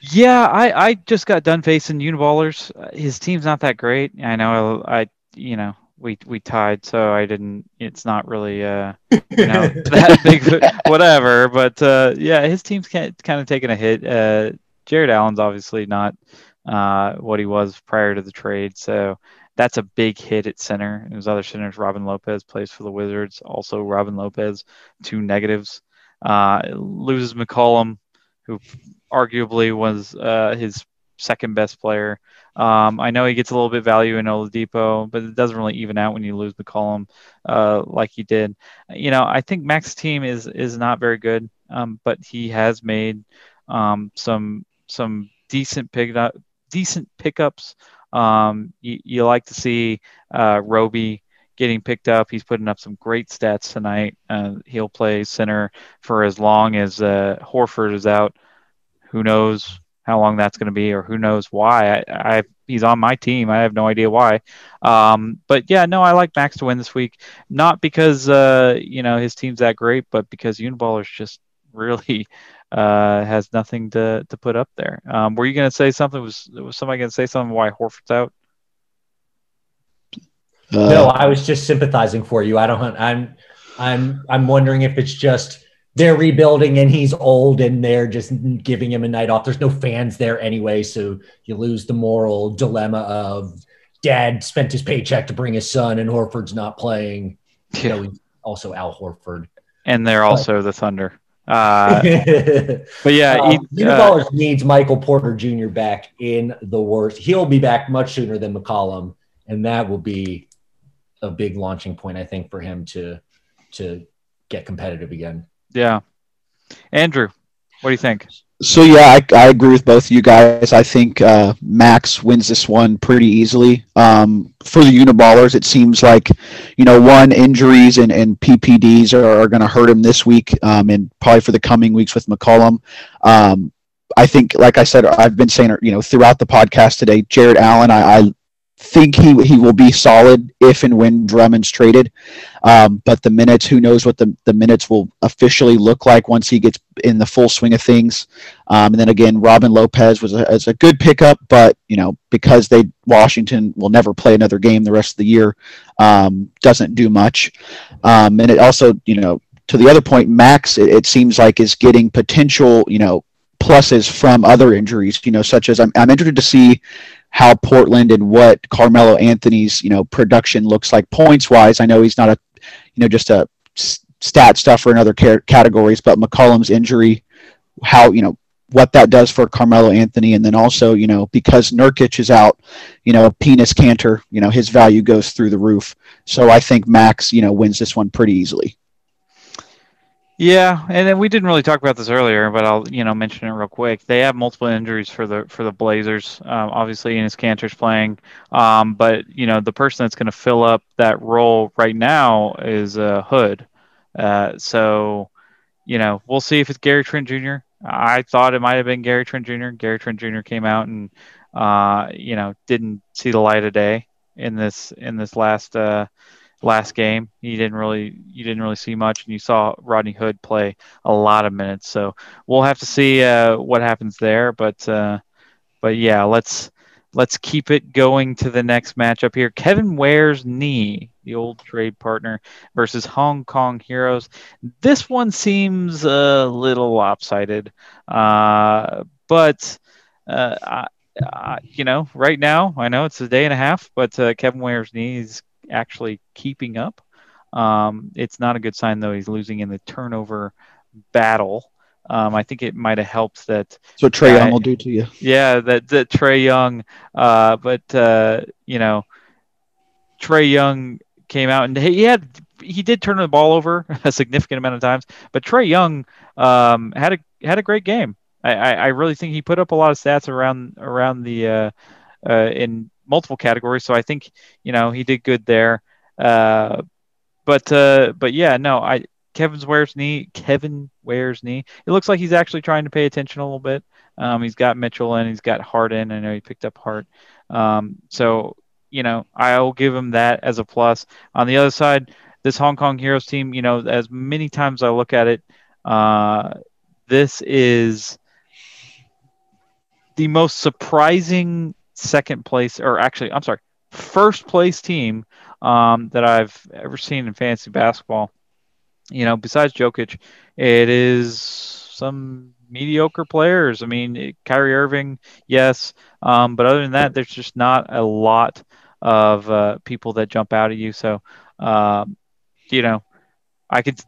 Yeah, I, I just got done facing Uniballers. His team's not that great. I know I, you know we we tied, so I didn't. It's not really uh you know that big whatever. But uh, yeah, his team's kind of taking a hit. Uh, Jarrett Allen's obviously not uh, what he was prior to the trade, so that's a big hit at center. His other centers, Robin Lopez plays for the Wizards. Also, Robin Lopez, two negatives. Uh, loses McCollum, who arguably was uh, his second best player. Um, I know he gets a little bit value in Oladipo, but it doesn't really even out when you lose McCollum uh, like he did. You know, I think Max's team is is not very good, um, but he has made um, some some decent pick up, decent pickups. Um, you, you, like to see uh, Roby getting picked up. He's putting up some great stats tonight. Uh, he'll play center for as long as uh, Horford is out. Who knows how long that's going to be, or who knows why? I, I, he's on my team. I have no idea why. Um, but yeah, no, I like Max to win this week, not because uh, you know his team's that great, but because Uniballers just really uh, has nothing to to put up there. Um, were you going to say something? Was was somebody going to say something why Horford's out? Uh, no, I was just sympathizing for you. I don't. I'm. I'm. I'm wondering if it's just they're rebuilding and he's old and they're just giving him a night off. There's no fans there anyway, so you lose the moral dilemma of dad spent his paycheck to bring his son and Horford's not playing. Yeah. You know, also Al Horford. And they're also but, the Thunder. Uh, but yeah, he, uh, needs Michael Porter Jr. back in the worst. He'll be back much sooner than McCollum, and that will be a big launching point, I think, for him to to get competitive again. Yeah, Andrew, what do you think? So yeah, I, I agree with both of you guys. I think uh, Max wins this one pretty easily. Um, for the Uniballers, it seems like you know one injuries and, and PPDs are, are going to hurt him this week, um, and probably for the coming weeks with McCollum. Um, I think, like I said, I've been saying, you know, throughout the podcast today, Jarrett Allen, I, I think he he will be solid if and when Drummond's traded. Um, but the minutes, who knows what the, the minutes will officially look like once he gets in the full swing of things. Um, and then again, Robin Lopez was a, was a good pickup, but you know because they Washington will never play another game the rest of the year, um, doesn't do much. Um, and it also you know to the other point, Max it, it seems like is getting potential you know pluses from other injuries, you know, such as I'm, I'm interested to see how Portland and what Carmelo Anthony's you know production looks like points wise. I know he's not a you know just a stat stuffer in other categories, but McCollum's injury, how you know what that does for Carmelo Anthony, and then also you know because Nurkic is out, you know Enes Kanter, you know his value goes through the roof. So I think Max you know wins this one pretty easily. Yeah, and then we didn't really talk about this earlier, but I'll you know mention it real quick. They have multiple injuries for the for the Blazers. Um, obviously, Enes Kanter's playing, um, but you know the person that's going to fill up that role right now is uh, Hood. Uh, so, you know, we'll see if it's Gary Trent Jr. I thought it might have been Gary Trent Jr. Gary Trent Jr. came out and uh, you know didn't see the light of day in this in this last uh, last game. You didn't really you didn't really see much, and you saw Rodney Hood play a lot of minutes. So we'll have to see uh, what happens there. But uh, but yeah, let's let's keep it going to the next matchup here. Kevin Ware's knee, the old trade partner, versus Hong Kong Heroes. This one seems a little lopsided, uh, but. Uh, I, you know, right now, I know it's a day and a half, but uh, Kevin Ware's knee is actually keeping up. Um, it's not a good sign though. He's losing in the turnover battle. Um, I think it might have helped that. So Trae Young will do to you. Yeah, that that Trae Young. Uh, but uh, you know, Trae Young came out and he had he did turn the ball over a significant amount of times. But Trae Young um, had a had a great game. I, I, I, really think he put up a lot of stats around around the uh, uh in multiple categories. So I think you know he did good there. Uh, but uh, but yeah, no, I Kevin's Ware's knee. Kevin Ware's knee. It looks like he's actually trying to pay attention a little bit. Um, he's got Mitchell and he's got Harden. I know he picked up Hart. Um, so you know I'll give him that as a plus. On the other side, this Hong Kong Heroes team, you know, as many times I look at it, uh, this is the most surprising second place, or actually, I'm sorry, first place team um, that I've ever seen in fantasy basketball. You know, besides Jokic, it is some mediocre players. I mean, Kyrie Irving, yes, um, but other than that, there's just not a lot of uh, people that jump out at you. So, um, you know, I could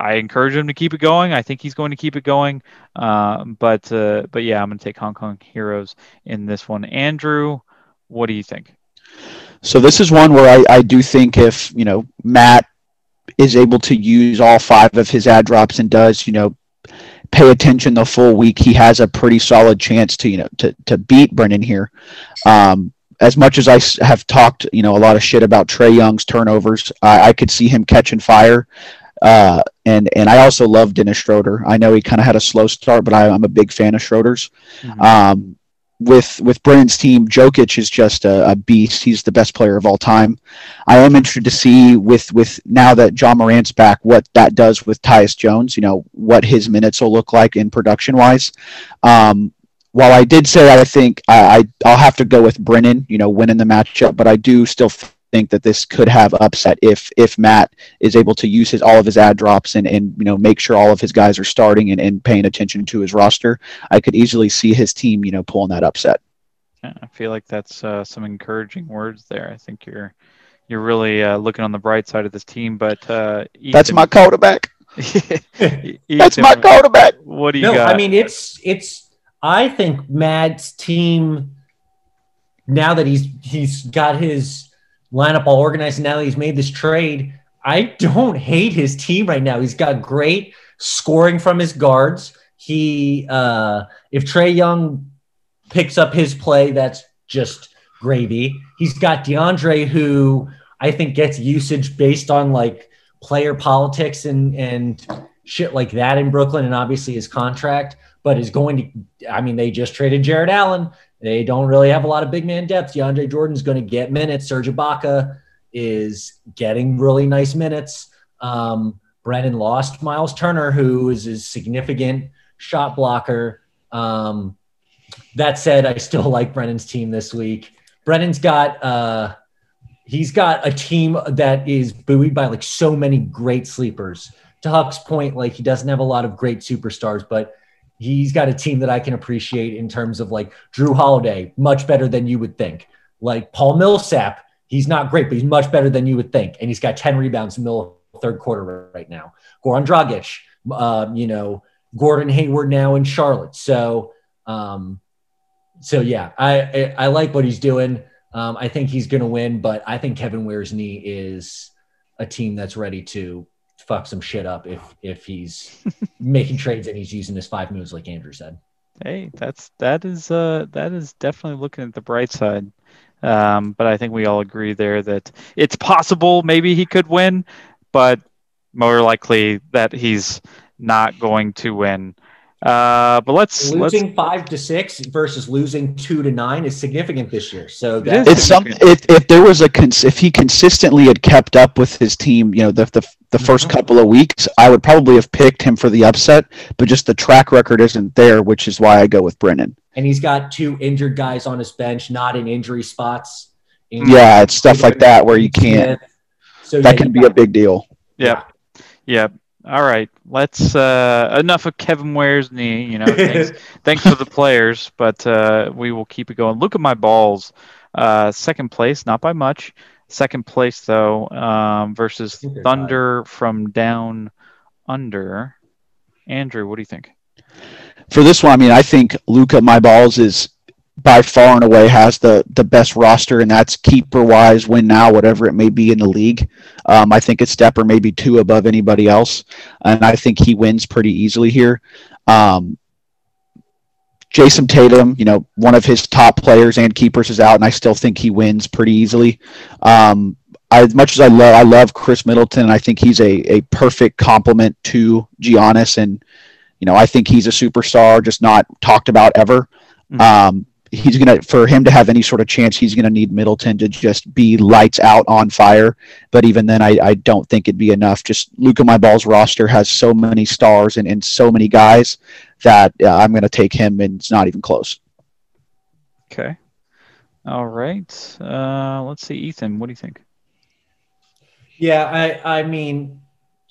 I encourage him to keep it going. I think he's going to keep it going. Uh, but uh, but yeah, I'm going to take Hong Kong Heroes in this one. Andrew, what do you think? So this is one where I, I do think if you know Matt is able to use all five of his ad drops and does you know pay attention the full week, he has a pretty solid chance to you know to to beat Brendan here. Um, as much as I have talked, you know, a lot of shit about Trae Young's turnovers, I, I could see him catching fire. Uh, and and I also love Dennis Schroeder. I know he kind of had a slow start, but I, am a big fan of Schroeder's. Mm-hmm. Um, with with Brennan's team, Jokic is just a, a, beast. He's the best player of all time. I am interested to see with with now that Ja Morant's back, what that does with Tyus Jones. You know what his minutes will look like in production wise. Um, while I did say I think I, I I'll have to go with Brennan, you know, winning the matchup, but I do still think that this could have upset if if Matt is able to use his all of his ad drops and and you know make sure all of his guys are starting and, and paying attention to his roster. I could easily see his team you know pulling that upset. Yeah, I feel like that's uh, some encouraging words there. I think you're you're really uh, looking on the bright side of this team. But uh, Ethan, that's my quarterback. Ethan, that's my quarterback. What do you no, got? I mean, it's it's. I think Matt's team now that he's he's got his lineup all organized. And now he's made this trade. I don't hate his team right now. He's got great scoring from his guards. He, uh, if Trae Young picks up his play, that's just gravy. He's got DeAndre, who I think gets usage based on like player politics and and shit like that in Brooklyn, and obviously his contract. But is going to. I mean, they just traded Jarrett Allen. They don't really have a lot of big man depth. DeAndre Jordan's going to get minutes. Serge Ibaka is getting really nice minutes. Um, Brennan lost Miles Turner, who is a significant shot blocker. Um, that said, I still like Brennan's team this week. Brennan's got uh, he's got a team that is buoyed by like so many great sleepers. To Huck's point, like he doesn't have a lot of great superstars, but he's got a team that I can appreciate in terms of like Jrue Holiday, much better than you would think. Like Paul Millsap, he's not great, but he's much better than you would think. And he's got 10 rebounds in the third quarter right now. Goran Dragic, um, you know, Gordon Hayward now in Charlotte. So, um, so yeah, I, I, I like what he's doing. Um, I think he's going to win, but I think Kevin Ware's knee is a team that's ready to fuck some shit up if if he's making trades and he's using his five moves like Andrew said. Hey, that's that is uh that is definitely looking at the bright side. Um, but I think we all agree there that it's possible maybe he could win, but more likely that he's not going to win. Uh, but let's losing let's... five to six versus losing two to nine is significant this year. So it's something. If, if there was a cons- if he consistently had kept up with his team, you know, the the, the 1st mm-hmm. couple of weeks, I would probably have picked him for the upset. But just the track record isn't there, which is why I go with Brennan. And he's got two injured guys on his bench, not in injury spots. In yeah, it's stuff like that where you can't. So that yeah, can be a big deal. Yeah. Yeah. All right, let's uh, enough of Kevin Ware's knee. You know, thanks, thanks for the players, but uh, we will keep it going. Look at my balls. Uh, second place, not by much. Second place though, um, versus Thunder from down under. Andrew, what do you think? For this one, I mean, I think Luka My Balls is by far and away has the the best roster, and that's keeper wise, win now, whatever it may be in the league. Um, I think it's Stepper maybe two above anybody else, and I think he wins pretty easily here. Um, Jayson Tatum, you know, one of his top players and keepers is out, and I still think he wins pretty easily. Um, I, as much as I love, I love Khris Middleton. I think he's a, a perfect complement to Giannis, and you know, I think he's a superstar, just not talked about ever. Mm-hmm. Um, he's gonna for him to have any sort of chance he's gonna need middleton to just be lights out on fire. But even then i, I don't think it'd be enough. Just luca my balls roster has so many stars and, and so many guys that uh, i'm gonna take him and it's not even close. Okay. All right. Uh, let's see ethan what do you think? Yeah i i mean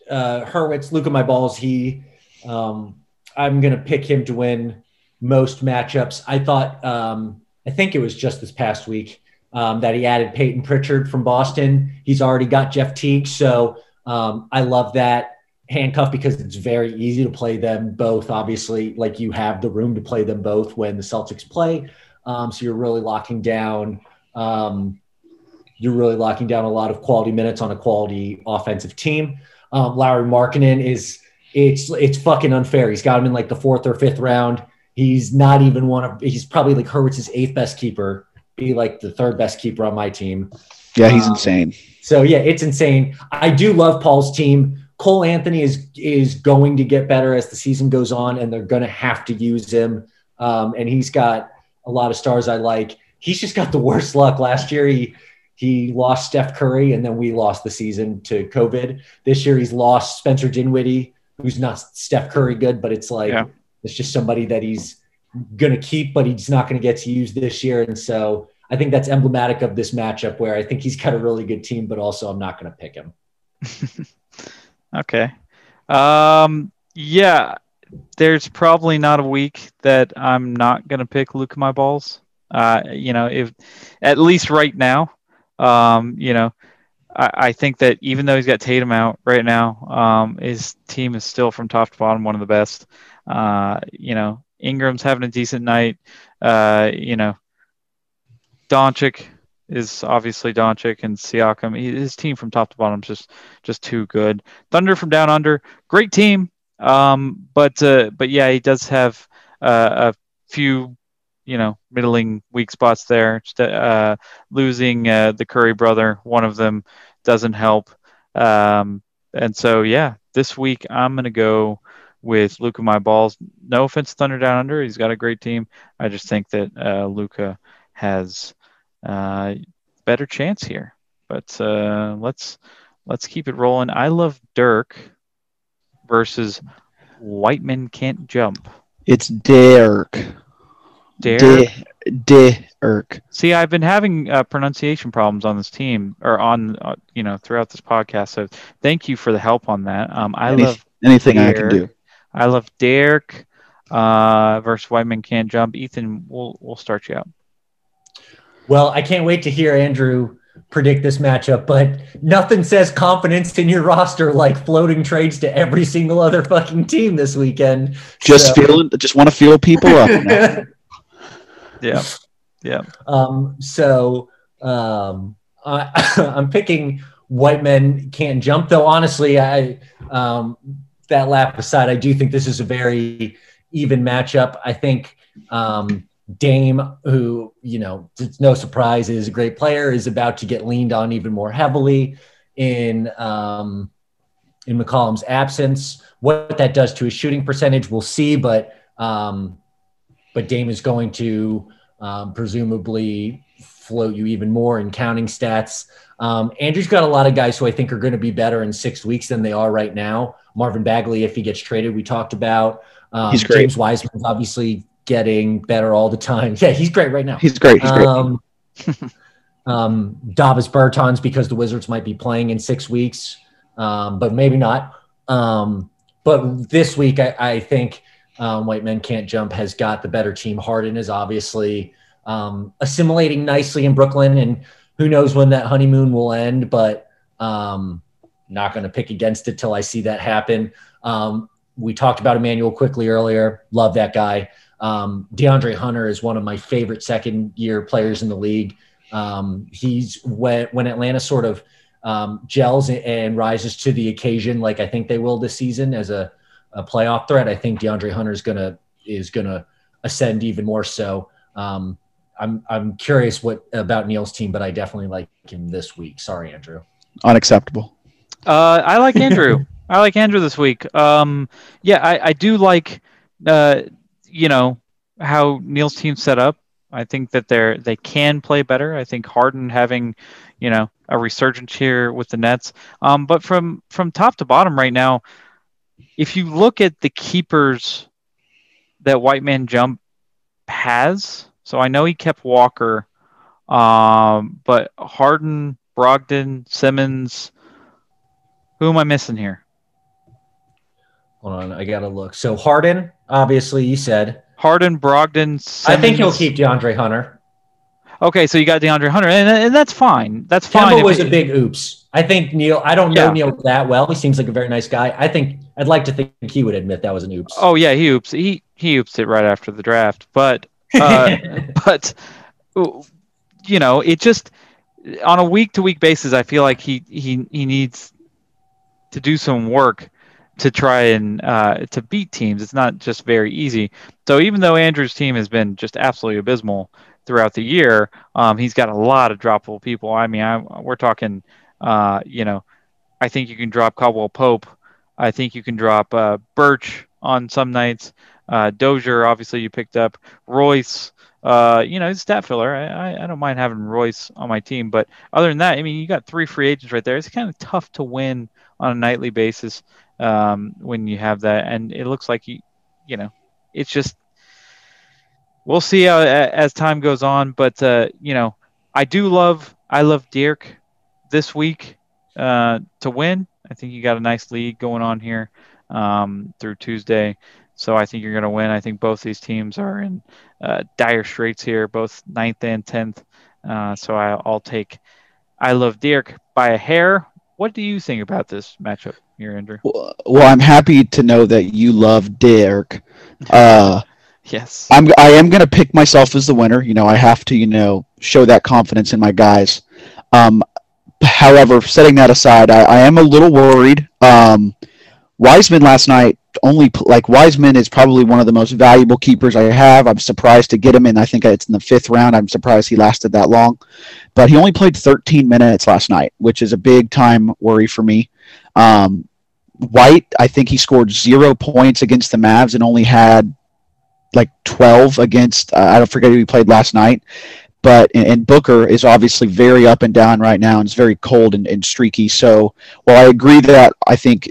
uh hurwitz luca my balls he um i'm gonna pick him to win most matchups. I thought, um, I think it was just this past week um, that he added Payton Pritchard from Boston. He's already got Jeff Teague, so um, I love that. handcuff because it's very easy to play them both. Obviously, like you have the room to play them both when the Celtics play. Um, so you're really locking down. Um, you're really locking down a lot of quality minutes on a quality offensive team. Um, Lauri Markkanen is it's it's fucking unfair. He's got him in like the fourth or fifth round. He's not even one of. He's probably like Hurwitz's eighth best keeper. Be like the third best keeper on my team. Yeah, he's um, insane. So yeah, it's insane. I do love Paul's team. Cole Anthony is is going to get better as the season goes on, and they're going to have to use him. Um, and he's got a lot of stars I like. He's just got the worst luck. Last year, he he lost Steph Curry, and then we lost the season to COVID. This year, he's lost Spencer Dinwiddie, who's not Steph Curry good, but it's like yeah. It's just somebody that he's going to keep, but he's not going to get to use this year. And so I think that's emblematic of this matchup where I think he's got a really good team, but also I'm not going to pick him. okay. Um, yeah, there's probably not a week that I'm not going to pick Luka my balls. Uh, you know, if at least right now, um, you know, I, I, think that even though he's got Tatum out right now, um, his team is still from top to bottom one of the best. Uh, you know, Ingram's having a decent night. Uh, you know, Doncic is obviously Doncic and Siakam. his team from top to bottom is just just too good. Thunder from down under, great team. Um, but uh, but yeah, he does have uh, a few you know middling weak spots there. Uh, losing uh, the Curry brother, one of them doesn't help. Um, and so yeah, this week I'm gonna go with Luka my balls. No offense, Thunder down under. He's got a great team. I just think that uh, Luka has uh, better chance here. But uh, let's let's keep it rolling. I love Dirk versus White Men Can't Jump. It's Dirk. Dirk. Dirk. See, I've been having uh, pronunciation problems on this team or on uh, you know throughout this podcast. So thank you for the help on that. Um, I Any, love anything. I can do. I love Derek uh, versus White Men Can't Jump. Ethan, we'll we'll start you out. Well, I can't wait to hear Andrew predict this matchup, but nothing says confidence in your roster like floating trades to every single other fucking team this weekend. Just so. feeling, just want to feel people up. yeah, yeah. Um, so um, I, I'm picking white men can't jump, though. Honestly, I um, that lap aside, I do think this is a very even matchup. I think. Um, Dame, who, you know, it's no surprise is a great player, is about to get leaned on even more heavily in um, in McCollum's absence. What that does to his shooting percentage, we'll see. But um, but Dame is going to um, presumably float you even more in counting stats. Um, Andrew's got a lot of guys who I think are going to be better in six weeks than they are right now. Marvin Bagley, if he gets traded, we talked about. Um, He's great. James Wiseman's obviously getting better all the time. Yeah, he's great right now. He's great. He's great. Um, um, Davis Bertans because the Wizards might be playing in six weeks, um, but maybe not. Um, but this week, I, I think um, White Men Can't Jump has got the better team. Harden is obviously um, assimilating nicely in Brooklyn, and who knows when that honeymoon will end, but um, not going to pick against it till I see that happen. Um, we talked about Immanuel Quickley earlier. Love that guy. Um, DeAndre Hunter is one of my favorite second year players in the league. Um, he's when, when Atlanta sort of um, gels and rises to the occasion, like I think they will this season as a, a playoff threat. I think DeAndre Hunter is gonna is gonna ascend even more so. Um, I'm I'm curious what about Neil's team, but I definitely like him this week. Sorry, Andrew. Unacceptable. Uh, I like Andrew. I like Andrew this week. Um, yeah, I, I do like uh, you know how Neil's team set up. I think that they're they can play better. I think Harden having, you know, a resurgence here with the Nets. Um, but from from top to bottom right now, if you look at the keepers that White Man Jump has, so I know he kept Walker, um, but Harden, Brogdon, Simmons. Who am I missing here? Hold on, I gotta look. So Harden, obviously, you said Harden, Brogdon. Simmons. I think he'll keep DeAndre Hunter. Okay, so you got DeAndre Hunter, and, and that's fine. That's fine. if was it- a big oops. I think Neil. I don't know Yeah. Neil that well. He seems like a very nice guy. I think I'd like to think he would admit that was an oops. Oh yeah, he oops. He he oops it right after the draft, but uh, but you know, it just on a week to week basis, I feel like he he he needs to do some work to try and uh, to beat teams. It's not just very easy. So even though Andrew's team has been just absolutely abysmal throughout the year, um, he's got a lot of droppable people. I mean, I, we're talking, uh, you know, I think you can drop Caldwell Pope. I think you can drop uh, Birch on some nights. Uh, Dozier, obviously, you picked up Royce. Uh, you know, he's a stat filler. I, I, I don't mind having Royce on my team, but other than that, I mean, you got three free agents right there. It's kind of tough to win on a nightly basis um, when you have that, and it looks like you, you know, it's just we'll see how, as time goes on. But uh, you know, I do love I love Dirk this week uh, to win. I think you got a nice lead going on here um, through Tuesday. So I think you're going to win. I think both these teams are in uh, dire straits here, both ninth and tenth. Uh, so I, I'll take I love Dirk by a hair. What do you think about this matchup here, Andrew? Well, I'm happy to know that you love Dirk. Uh, Yes. I'm I am gonna pick myself as the winner. You know, I have to you know show that confidence in my guys. Um, however, setting that aside, I, I am a little worried. Um, Wiseman last night only like Wiseman is probably one of the most valuable keepers I have. I'm surprised to get him in. I think it's in the fifth round. I'm surprised he lasted that long, but he only played 13 minutes last night, which is a big time worry for me. Um, White, I think he scored zero points against the Mavs and only had like 12 against uh, I don't forget who he played last night. But and, Booker is obviously very up and down right now and it's very cold and, and streaky. So while I agree that I think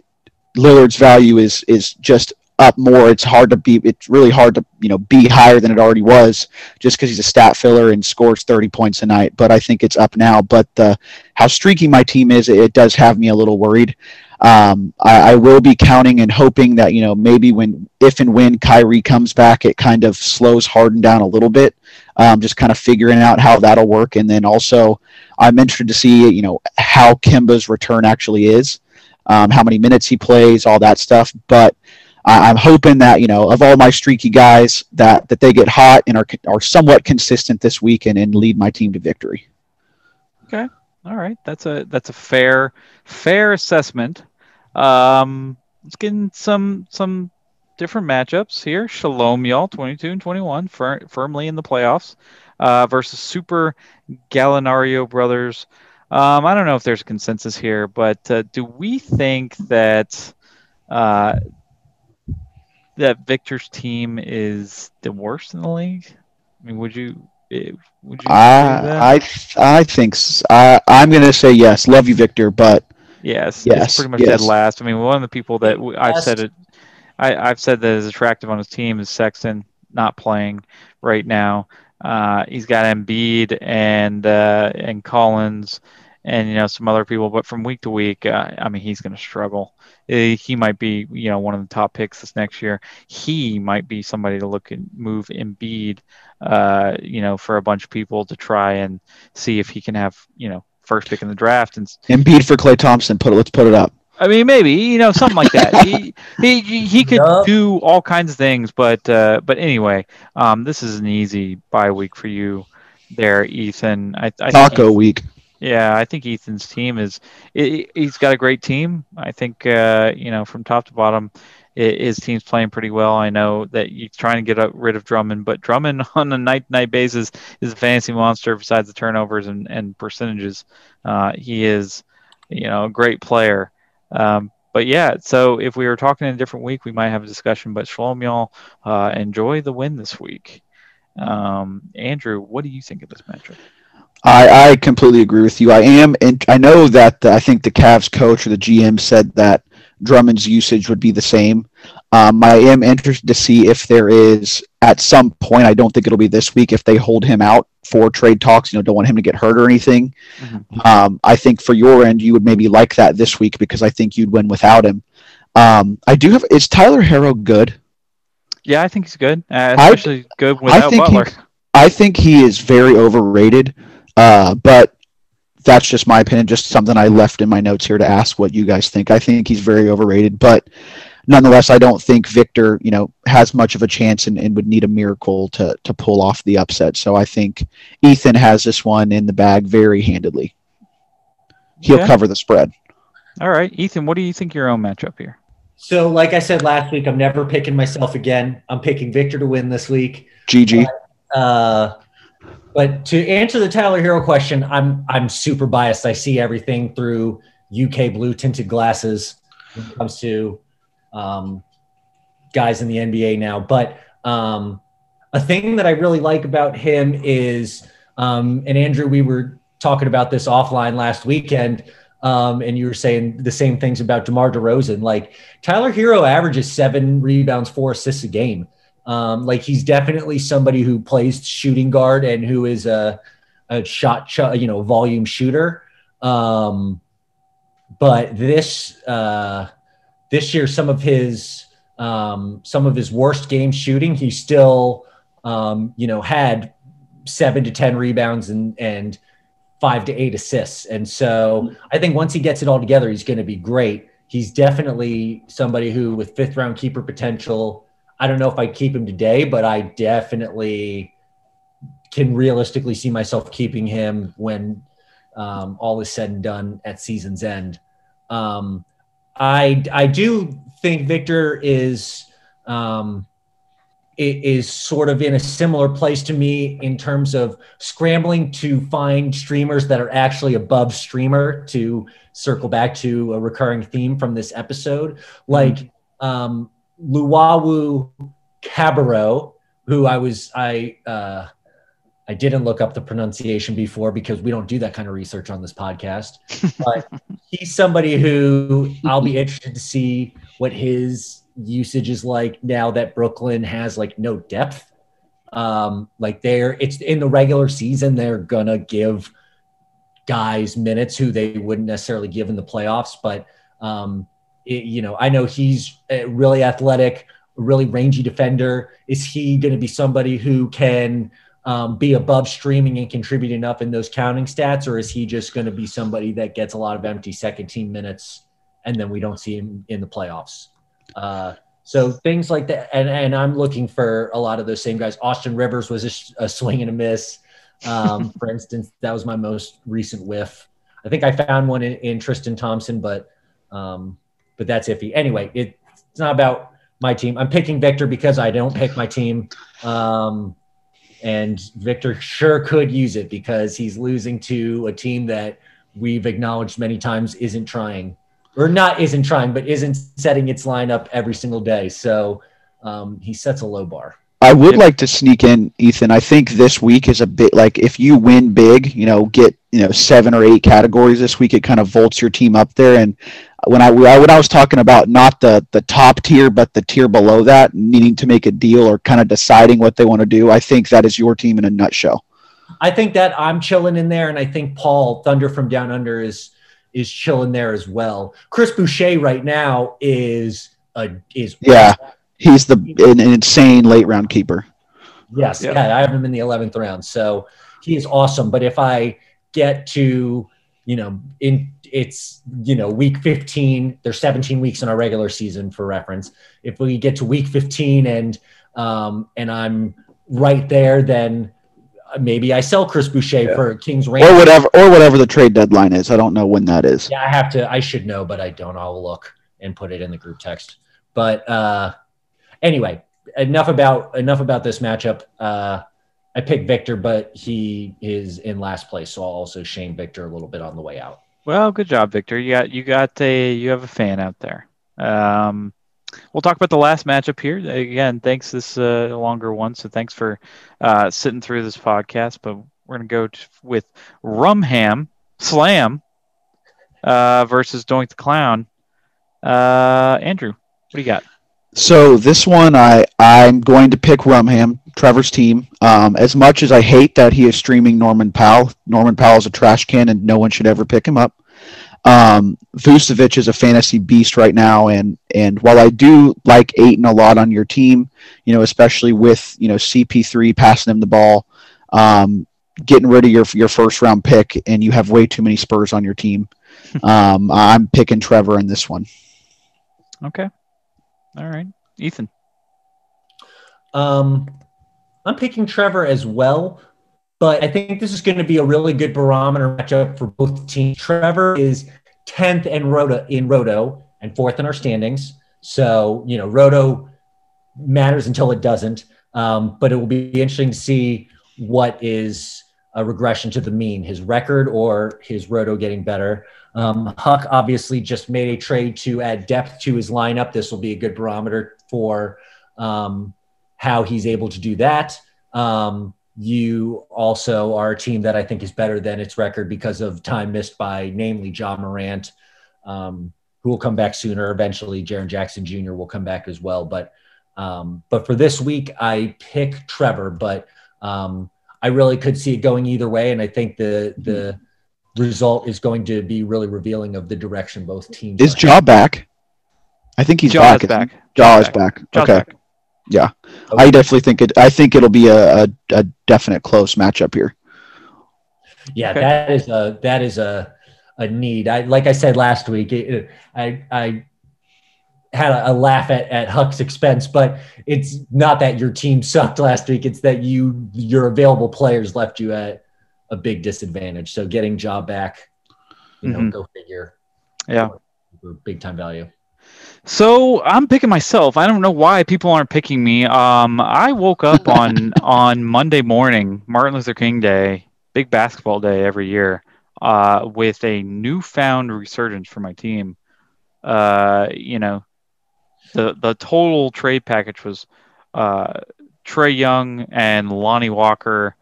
Lillard's value is is just up more, it's hard to be it's really hard to you know be higher than it already was just because he's a stat filler and scores 30 points a night. But I think it's up now. But uh, how streaky my team is, it, it does have me a little worried. Um, I, I will be counting and hoping that you know maybe when if and when Kyrie comes back, it kind of slows Harden down a little bit. Um, just kind of figuring out how that'll work, and then also I'm interested to see you know how Kemba's return actually is, um, how many minutes he plays, all that stuff. But I, I'm hoping that you know of all my streaky guys that that they get hot and are are somewhat consistent this week and, and lead my team to victory. Okay, all right, that's a that's a fair fair assessment. Um, let's get in some some different matchups here. Shalom y'all, 22 and 21, fir- firmly in the playoffs, uh, versus Super Galinario brothers. Um, I don't know if there's consensus here, but uh, do we think that uh, that Victor's team is the worst in the league? I mean, would you eh, would you agree with that? I I I think s- I I'm gonna say yes. Love you, Victor, but Yes, Yes, it's pretty much yes. dead last. I mean, one of the people that w- I've Last. said it, I, I've said that is attractive on his team is Sexton not playing right now. Uh, he's got Embiid and uh, and Collins and you know some other people, but from week to week, uh, I mean, he's going to struggle. Uh, He might be you know one of the top picks this next year. He might be somebody to look and move Embiid, uh, you know, for a bunch of people to try and see if he can have you know first pick in the draft and Embiid for Klay Thompson. Put it. Let's put it up. I mean, maybe you know something like that. he, he he could Yup. do all kinds of things, but uh, but anyway, um, this is an easy bye week for you, there, Ethan. I, I Taco Eth- week. Yeah, I think Ethan's team is he- he's got a great team. I think uh, you know from top to bottom, his team's playing pretty well. I know that he's trying to get rid of Drummond, but Drummond on a night-to-night basis is a fantasy monster. Besides the turnovers and, and percentages, uh, he is you know a great player. Um, but yeah, so if we were talking in a different week, we might have a discussion. But Shalom, y'all, uh, enjoy the win this week. Um, Andrew, what do you think of this matchup? I, I completely agree with you. I am, and I know that the, I think the Cavs coach or the GM said that Drummond's usage would be the same. Um, I am interested to see if there is at some point. I don't think it'll be this week if they hold him out for trade talks. You know, don't want him to get hurt or anything. Mhm. Um, I think for your end, you would maybe like that this week because I think you'd win without him. Um, I do have. Is Tyler Herro good? Yeah, I think he's good, uh, I- good without think he- I think he is very overrated, uh, but that's just my opinion. Just something I left in my notes here to ask what you guys think. I think he's very overrated, but nonetheless, I don't think Victor, you know, has much of a chance and, and would need a miracle to to pull off the upset. So I think Ethan has this one in the bag very handedly. He'll yeah. cover the spread. All right, Ethan, what do you think your own matchup here? So, like I said last week, I'm never picking myself again. I'm picking Victor to win this week. GG. But, uh, but to answer the Tyler Herro question, I'm I'm super biased. I see everything through UK blue tinted glasses when it comes to um, guys in the NBA now. But um, a thing that I really like about him is, um, and Andrew, we were talking about this offline last weekend. Um, and you were saying the same things about DeMar DeRozan. Like Tyler Herro averages seven rebounds, four assists a game. Um, like he's definitely somebody who plays shooting guard and who is a, a shot, ch- you know, volume shooter. Um, but this uh, this year, some of his um, some of his worst game shooting, he still um, you know had seven to ten rebounds and and five to eight assists. And so I think once he gets it all together, he's going to be great. He's definitely somebody who, with fifth round keeper potential, I don't know if I keep him today, but I definitely can realistically see myself keeping him when um, all is said and done at season's end. Um, I I do think Victor is um, is sort of in a similar place to me in terms of scrambling to find streamers that are actually above streamer to circle back to a recurring theme from this episode like um luwawu cabarro who i was i uh i didn't look up the pronunciation before because we don't do that kind of research on this podcast but he's somebody who i'll be interested to see what his usage is like now that Brooklyn has like no depth. Um, like they're it's in the regular season, they're gonna give guys minutes who they wouldn't necessarily give in the playoffs. But um, you know, I know he's really athletic, really rangy defender. Is he going to be somebody who can um, be above streaming and contribute enough in those counting stats, or is he just going to be somebody that gets a lot of empty second team minutes and then we don't see him in the playoffs? Uh, so things like that, and and I'm looking for a lot of those same guys. Austin Rivers was a, a swing and a miss, um, for instance. That was my most recent whiff. I think I found one in, in Tristan Thompson, but um, but that's iffy. Anyway, it, it's not about my team. I'm picking Victor because I don't pick my team. Um, and Victor sure could use it because he's losing to a team that we've acknowledged many times isn't trying or not isn't trying, but isn't setting its lineup every single day. So um, he sets a low bar. I would like to sneak in, Ethan. I think this week is a bit like if you win big, you know, get you know seven or eight categories this week, it kind of vaults your team up there. And when I when I was talking about not the the top tier, but the tier below that, needing to make a deal or kind of deciding what they want to do, I think that is your team in a nutshell. I think that I'm chilling in there, and I think Paul Thunder from Down Under is is chilling there as well. Chris Boucher right now is a is yeah, he's the an, insane late round keeper. Yes, yeah. yeah, I have him in the eleventh round, so he is awesome. But if I get to you know in it's you know week 15 there's 17 weeks in our regular season for reference if we get to week 15 and um and i'm right there then maybe I sell Chris Boucher yeah. for Kings Range or whatever or whatever the trade deadline is. I don't know when that is. Yeah, I have to. I should know, but I don't. I'll look and put it in the group text. But uh, anyway, enough about enough about this matchup. Uh, I picked Victor, but he is in last place, so I'll also shame Victor a little bit on the way out. Well, good job, Victor. You got you got a you have a fan out there. Um, we'll talk about the last matchup here. Again, thanks. This uh, longer one, so thanks for uh, sitting through this podcast. But we're gonna go t- with Rumham Slam uh, versus Doink the Clown. Uh, Andrew, what do you got? So this one, I I'm going to pick Rumham, Trevor's team. Um, as much as I hate that he is streaming Norman Powell, Norman Powell is a trash can, and no one should ever pick him up. Um, Vucevic is a fantasy beast right now, and and while I do like Ayton a lot on your team, you know, especially with you know CP3 passing him the ball, um, getting rid of your your first round pick, and you have way too many Spurs on your team. um, I'm picking Trevor in this one. Okay. All right, Ethan. Um, I'm picking Trevor as well, but I think this is going to be a really good barometer matchup for both teams. Trevor is 10th in Roto in Roto and fourth in our standings. So, you know, Roto matters until it doesn't. Um, but it will be interesting to see what is a regression to the mean, his record or his Roto getting better. Um, Huck obviously just made a trade to add depth to his lineup. This will be a good barometer for um, how he's able to do that. Um, you also are a team that I think is better than its record because of time missed by, namely, Ja Morant, um, who will come back sooner. Eventually, Jaren Jackson Jr. will come back as well. But um, but for this week, I pick Trevor. But um, I really could see it going either way, and I think the the result is going to be really revealing of the direction both teams. Is Ja back? I think he's Ja back. is back. Ja Ja's is back. Ja's okay. back. Yeah. Okay. I definitely think it. I think it'll be a, a, a definite close matchup here. Yeah, Okay. that is a that is a a need. I like I said last week. It, I I had a, a laugh at, at Huck's expense, but it's not that your team sucked last week. It's that you your available players left you at a big disadvantage. So getting Ja back, you know, Mhm. go figure. Yeah. big time value. So I'm picking myself. I don't know why people aren't picking me. Um, I woke up on on Monday morning, Martin Luther King Day, big basketball day every year, uh, with a newfound resurgence for my team. Uh, you know, the the total trade package was uh, Trae Young and Lonnie Walker,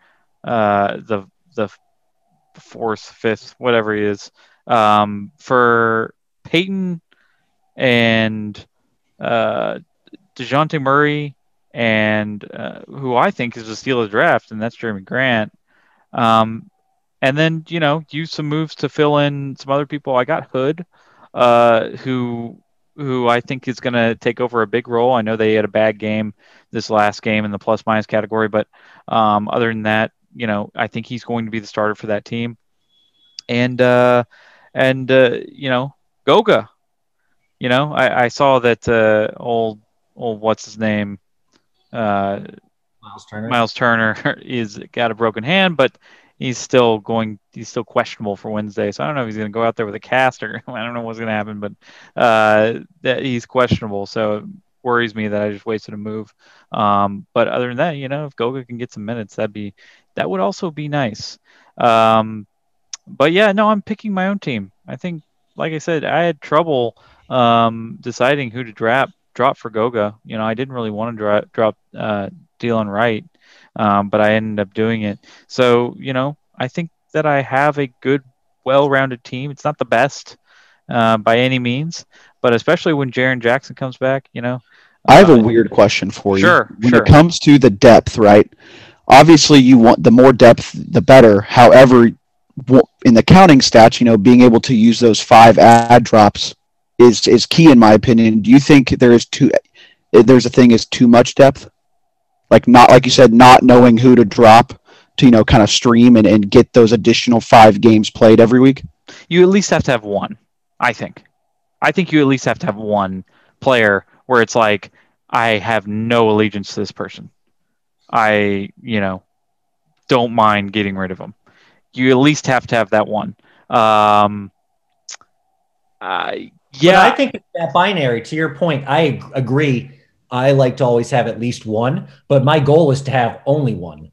uh, the the fourth, fifth, whatever he is, um, for Payton and uh, Dejounte Murray, and uh, who I think is a steal of the draft, and that's Jerami Grant. Um, and then you know use some moves to fill in some other people. I got Hood, uh, who who I think is going to take over a big role. I know they had a bad game this last game in the plus minus category, but um, other than that, you know, I think he's going to be the starter for that team. And uh, and uh, you know, Goga, you know, I, I saw that uh, old old what's his name, uh, Miles Turner. Miles Turner is got a broken hand, but he's still going. He's still questionable for Wednesday, so I don't know if he's going to go out there with a cast or I don't know what's going to happen, but uh, that he's questionable. So it worries me that I just wasted a move. Um, but other than that, you know, if Goga can get some minutes, that'd be that would also be nice. Um, but yeah, no, I'm picking my own team. I think, like I said, I had trouble um, deciding who to drop drop for Goga. You know, I didn't really want to drop drop uh, Delon Wright, um, but I ended up doing it. So you know, I think that I have a good, well-rounded team. It's not the best uh, by any means, but especially when Jaren Jackson comes back, you know. I have a uh, weird question for you. Sure, When sure. it comes to the depth, right? Obviously, you want the more depth, the better. However, in the counting stats, you know, being able to use those five ad drops is is key in my opinion. Do you think there is too eh, there's a thing is too much depth? Like not like you said, not knowing who to drop to you know kind of stream and, and get those additional five games played every week. you at least have to have one. I think. I think you at least have to have one player where it's like I have no allegiance to this person. I, you know, don't mind getting rid of them. You at least have to have that one. Um, I Yeah, yeah, I think it's that binary. To your point, I agree. I like to always have at least one, but my goal is to have only one.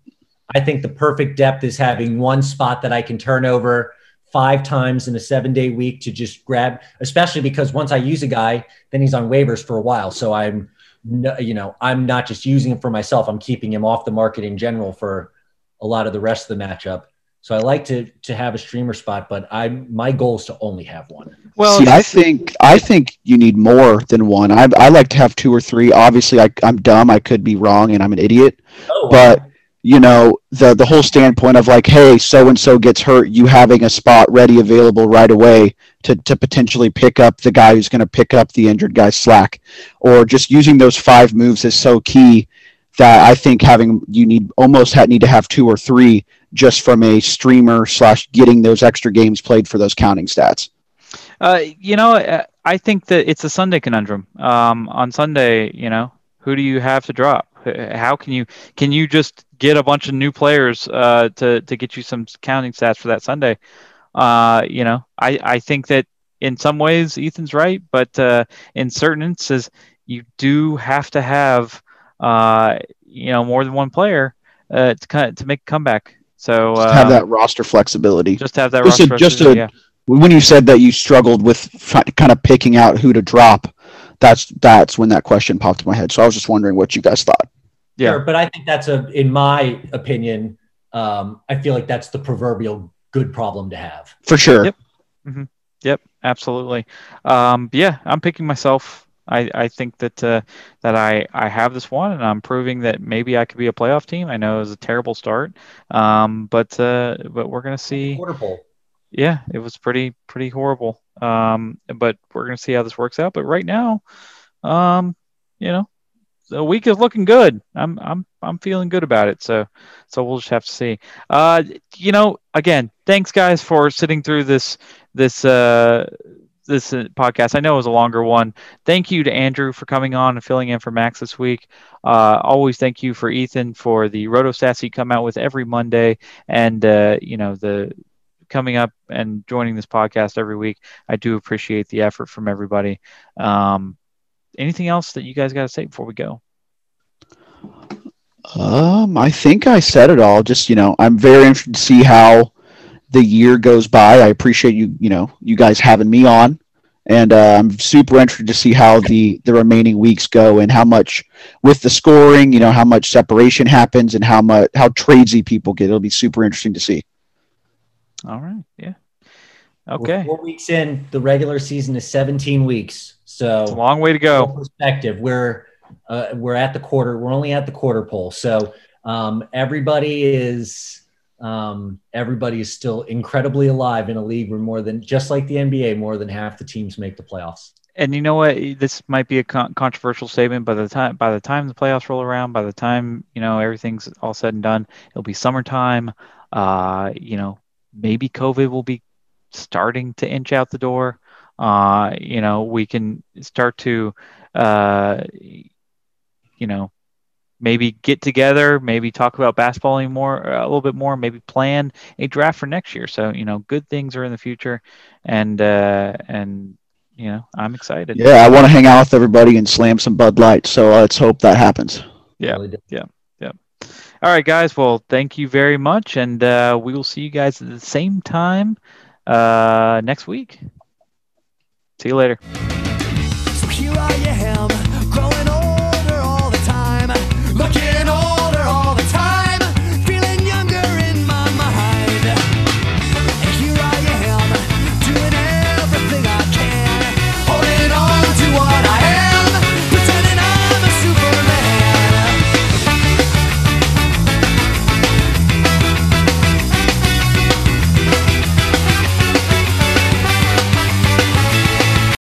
I think the perfect depth is having one spot that I can turn over five times in a seven day week to just grab, especially because once I use a guy, then he's on waivers for a while. So I'm, no, you know, I'm not just using him for myself. I'm keeping him off the market in general for a lot of the rest of the matchup. So I like to to have a streamer spot, but I my goal is to only have one. well, See, I think I think you need more than one. I I like to have two or three. Obviously, I, I'm dumb. I could be wrong, and I'm an idiot. Oh, But you know the the whole standpoint of like, hey, so and so gets hurt, you having a spot ready available right away to to potentially pick up the guy who's going to pick up the injured guy's slack, or just using those five moves is so key that I think having you need almost need to have two or three just from a streamer slash getting those extra games played for those counting stats. Uh, you know, uh, I think that it's a Sunday conundrum. Um, on Sunday, you know, who do you have to drop? How can you can you just get a bunch of new players uh, to to get you some counting stats for that Sunday? Uh, you know, I I think that in some ways Ethan's right, but uh, in certain instances you do have to have uh, you know more than one player uh, to kind of, to make a comeback. So uh, have that roster flexibility. Just have that just roster a, just a, yeah. when you said that you struggled with kind of picking out who to drop, that's that's when that question popped in my head. So I was just wondering what you guys thought. Yeah, sure, but I think that's a, in my opinion, um, I feel like that's the proverbial good problem to have. For sure. Yep. Mm-hmm. Yep. Absolutely. Um, yeah, I'm picking myself I, I think that uh, that I, I have this one, and I'm proving that maybe I could be a playoff team. I know it was a terrible start, um, but uh, but we're gonna see. Horrible. Yeah, it was pretty pretty horrible. Um, but we're gonna see how this works out. But right now, um, you know, the week is looking good. I'm I'm I'm feeling good about it. So so we'll just have to see. Uh, you know, again, thanks guys for sitting through this this uh this uh, podcast. I know it was a longer one. Thank you to Andrew for coming on and filling in for Max this week. Uh, always thank you for Ethan for the Roto stats you come out with every Monday, and uh, you know the coming up and joining this podcast every week. I do appreciate the effort from everybody. Um, anything else that you guys got to say before we go? Um, I think I said it all. Just you know, I'm very interested to see how the year goes by. I appreciate you, you know, you guys having me on, and uh, I'm super interested to see how the the remaining weeks go and how much with the scoring, you know, how much separation happens and how much how tradesy people get. It'll be super interesting to see. All right. Yeah. Okay. We're four weeks in. The regular season is 17 weeks, so it's a long way to go. Perspective. We're uh, we're at the quarter. We're only at the quarter pole, so um, everybody is um, everybody is still incredibly alive in a league where more than just like the NBA, more than half the teams make the playoffs. And you know what? This might be a con- controversial statement, but the time by the time the playoffs roll around, by the time you know everything's all said and done, it'll be summertime. Uh, you know, maybe COVID will be starting to inch out the door. Uh, you know, we can start to, uh, you know, maybe get together, maybe talk about basketball more a little bit more, maybe plan a draft for next year. So you know, good things are in the future, and uh, and you know, I'm excited. Yeah, I want to hang out with everybody and slam some Bud Light. So uh, let's hope that happens. Yeah, yeah, yeah. All right, guys. Well, thank you very much, and uh, we will see you guys at the same time uh, next week. See you later. So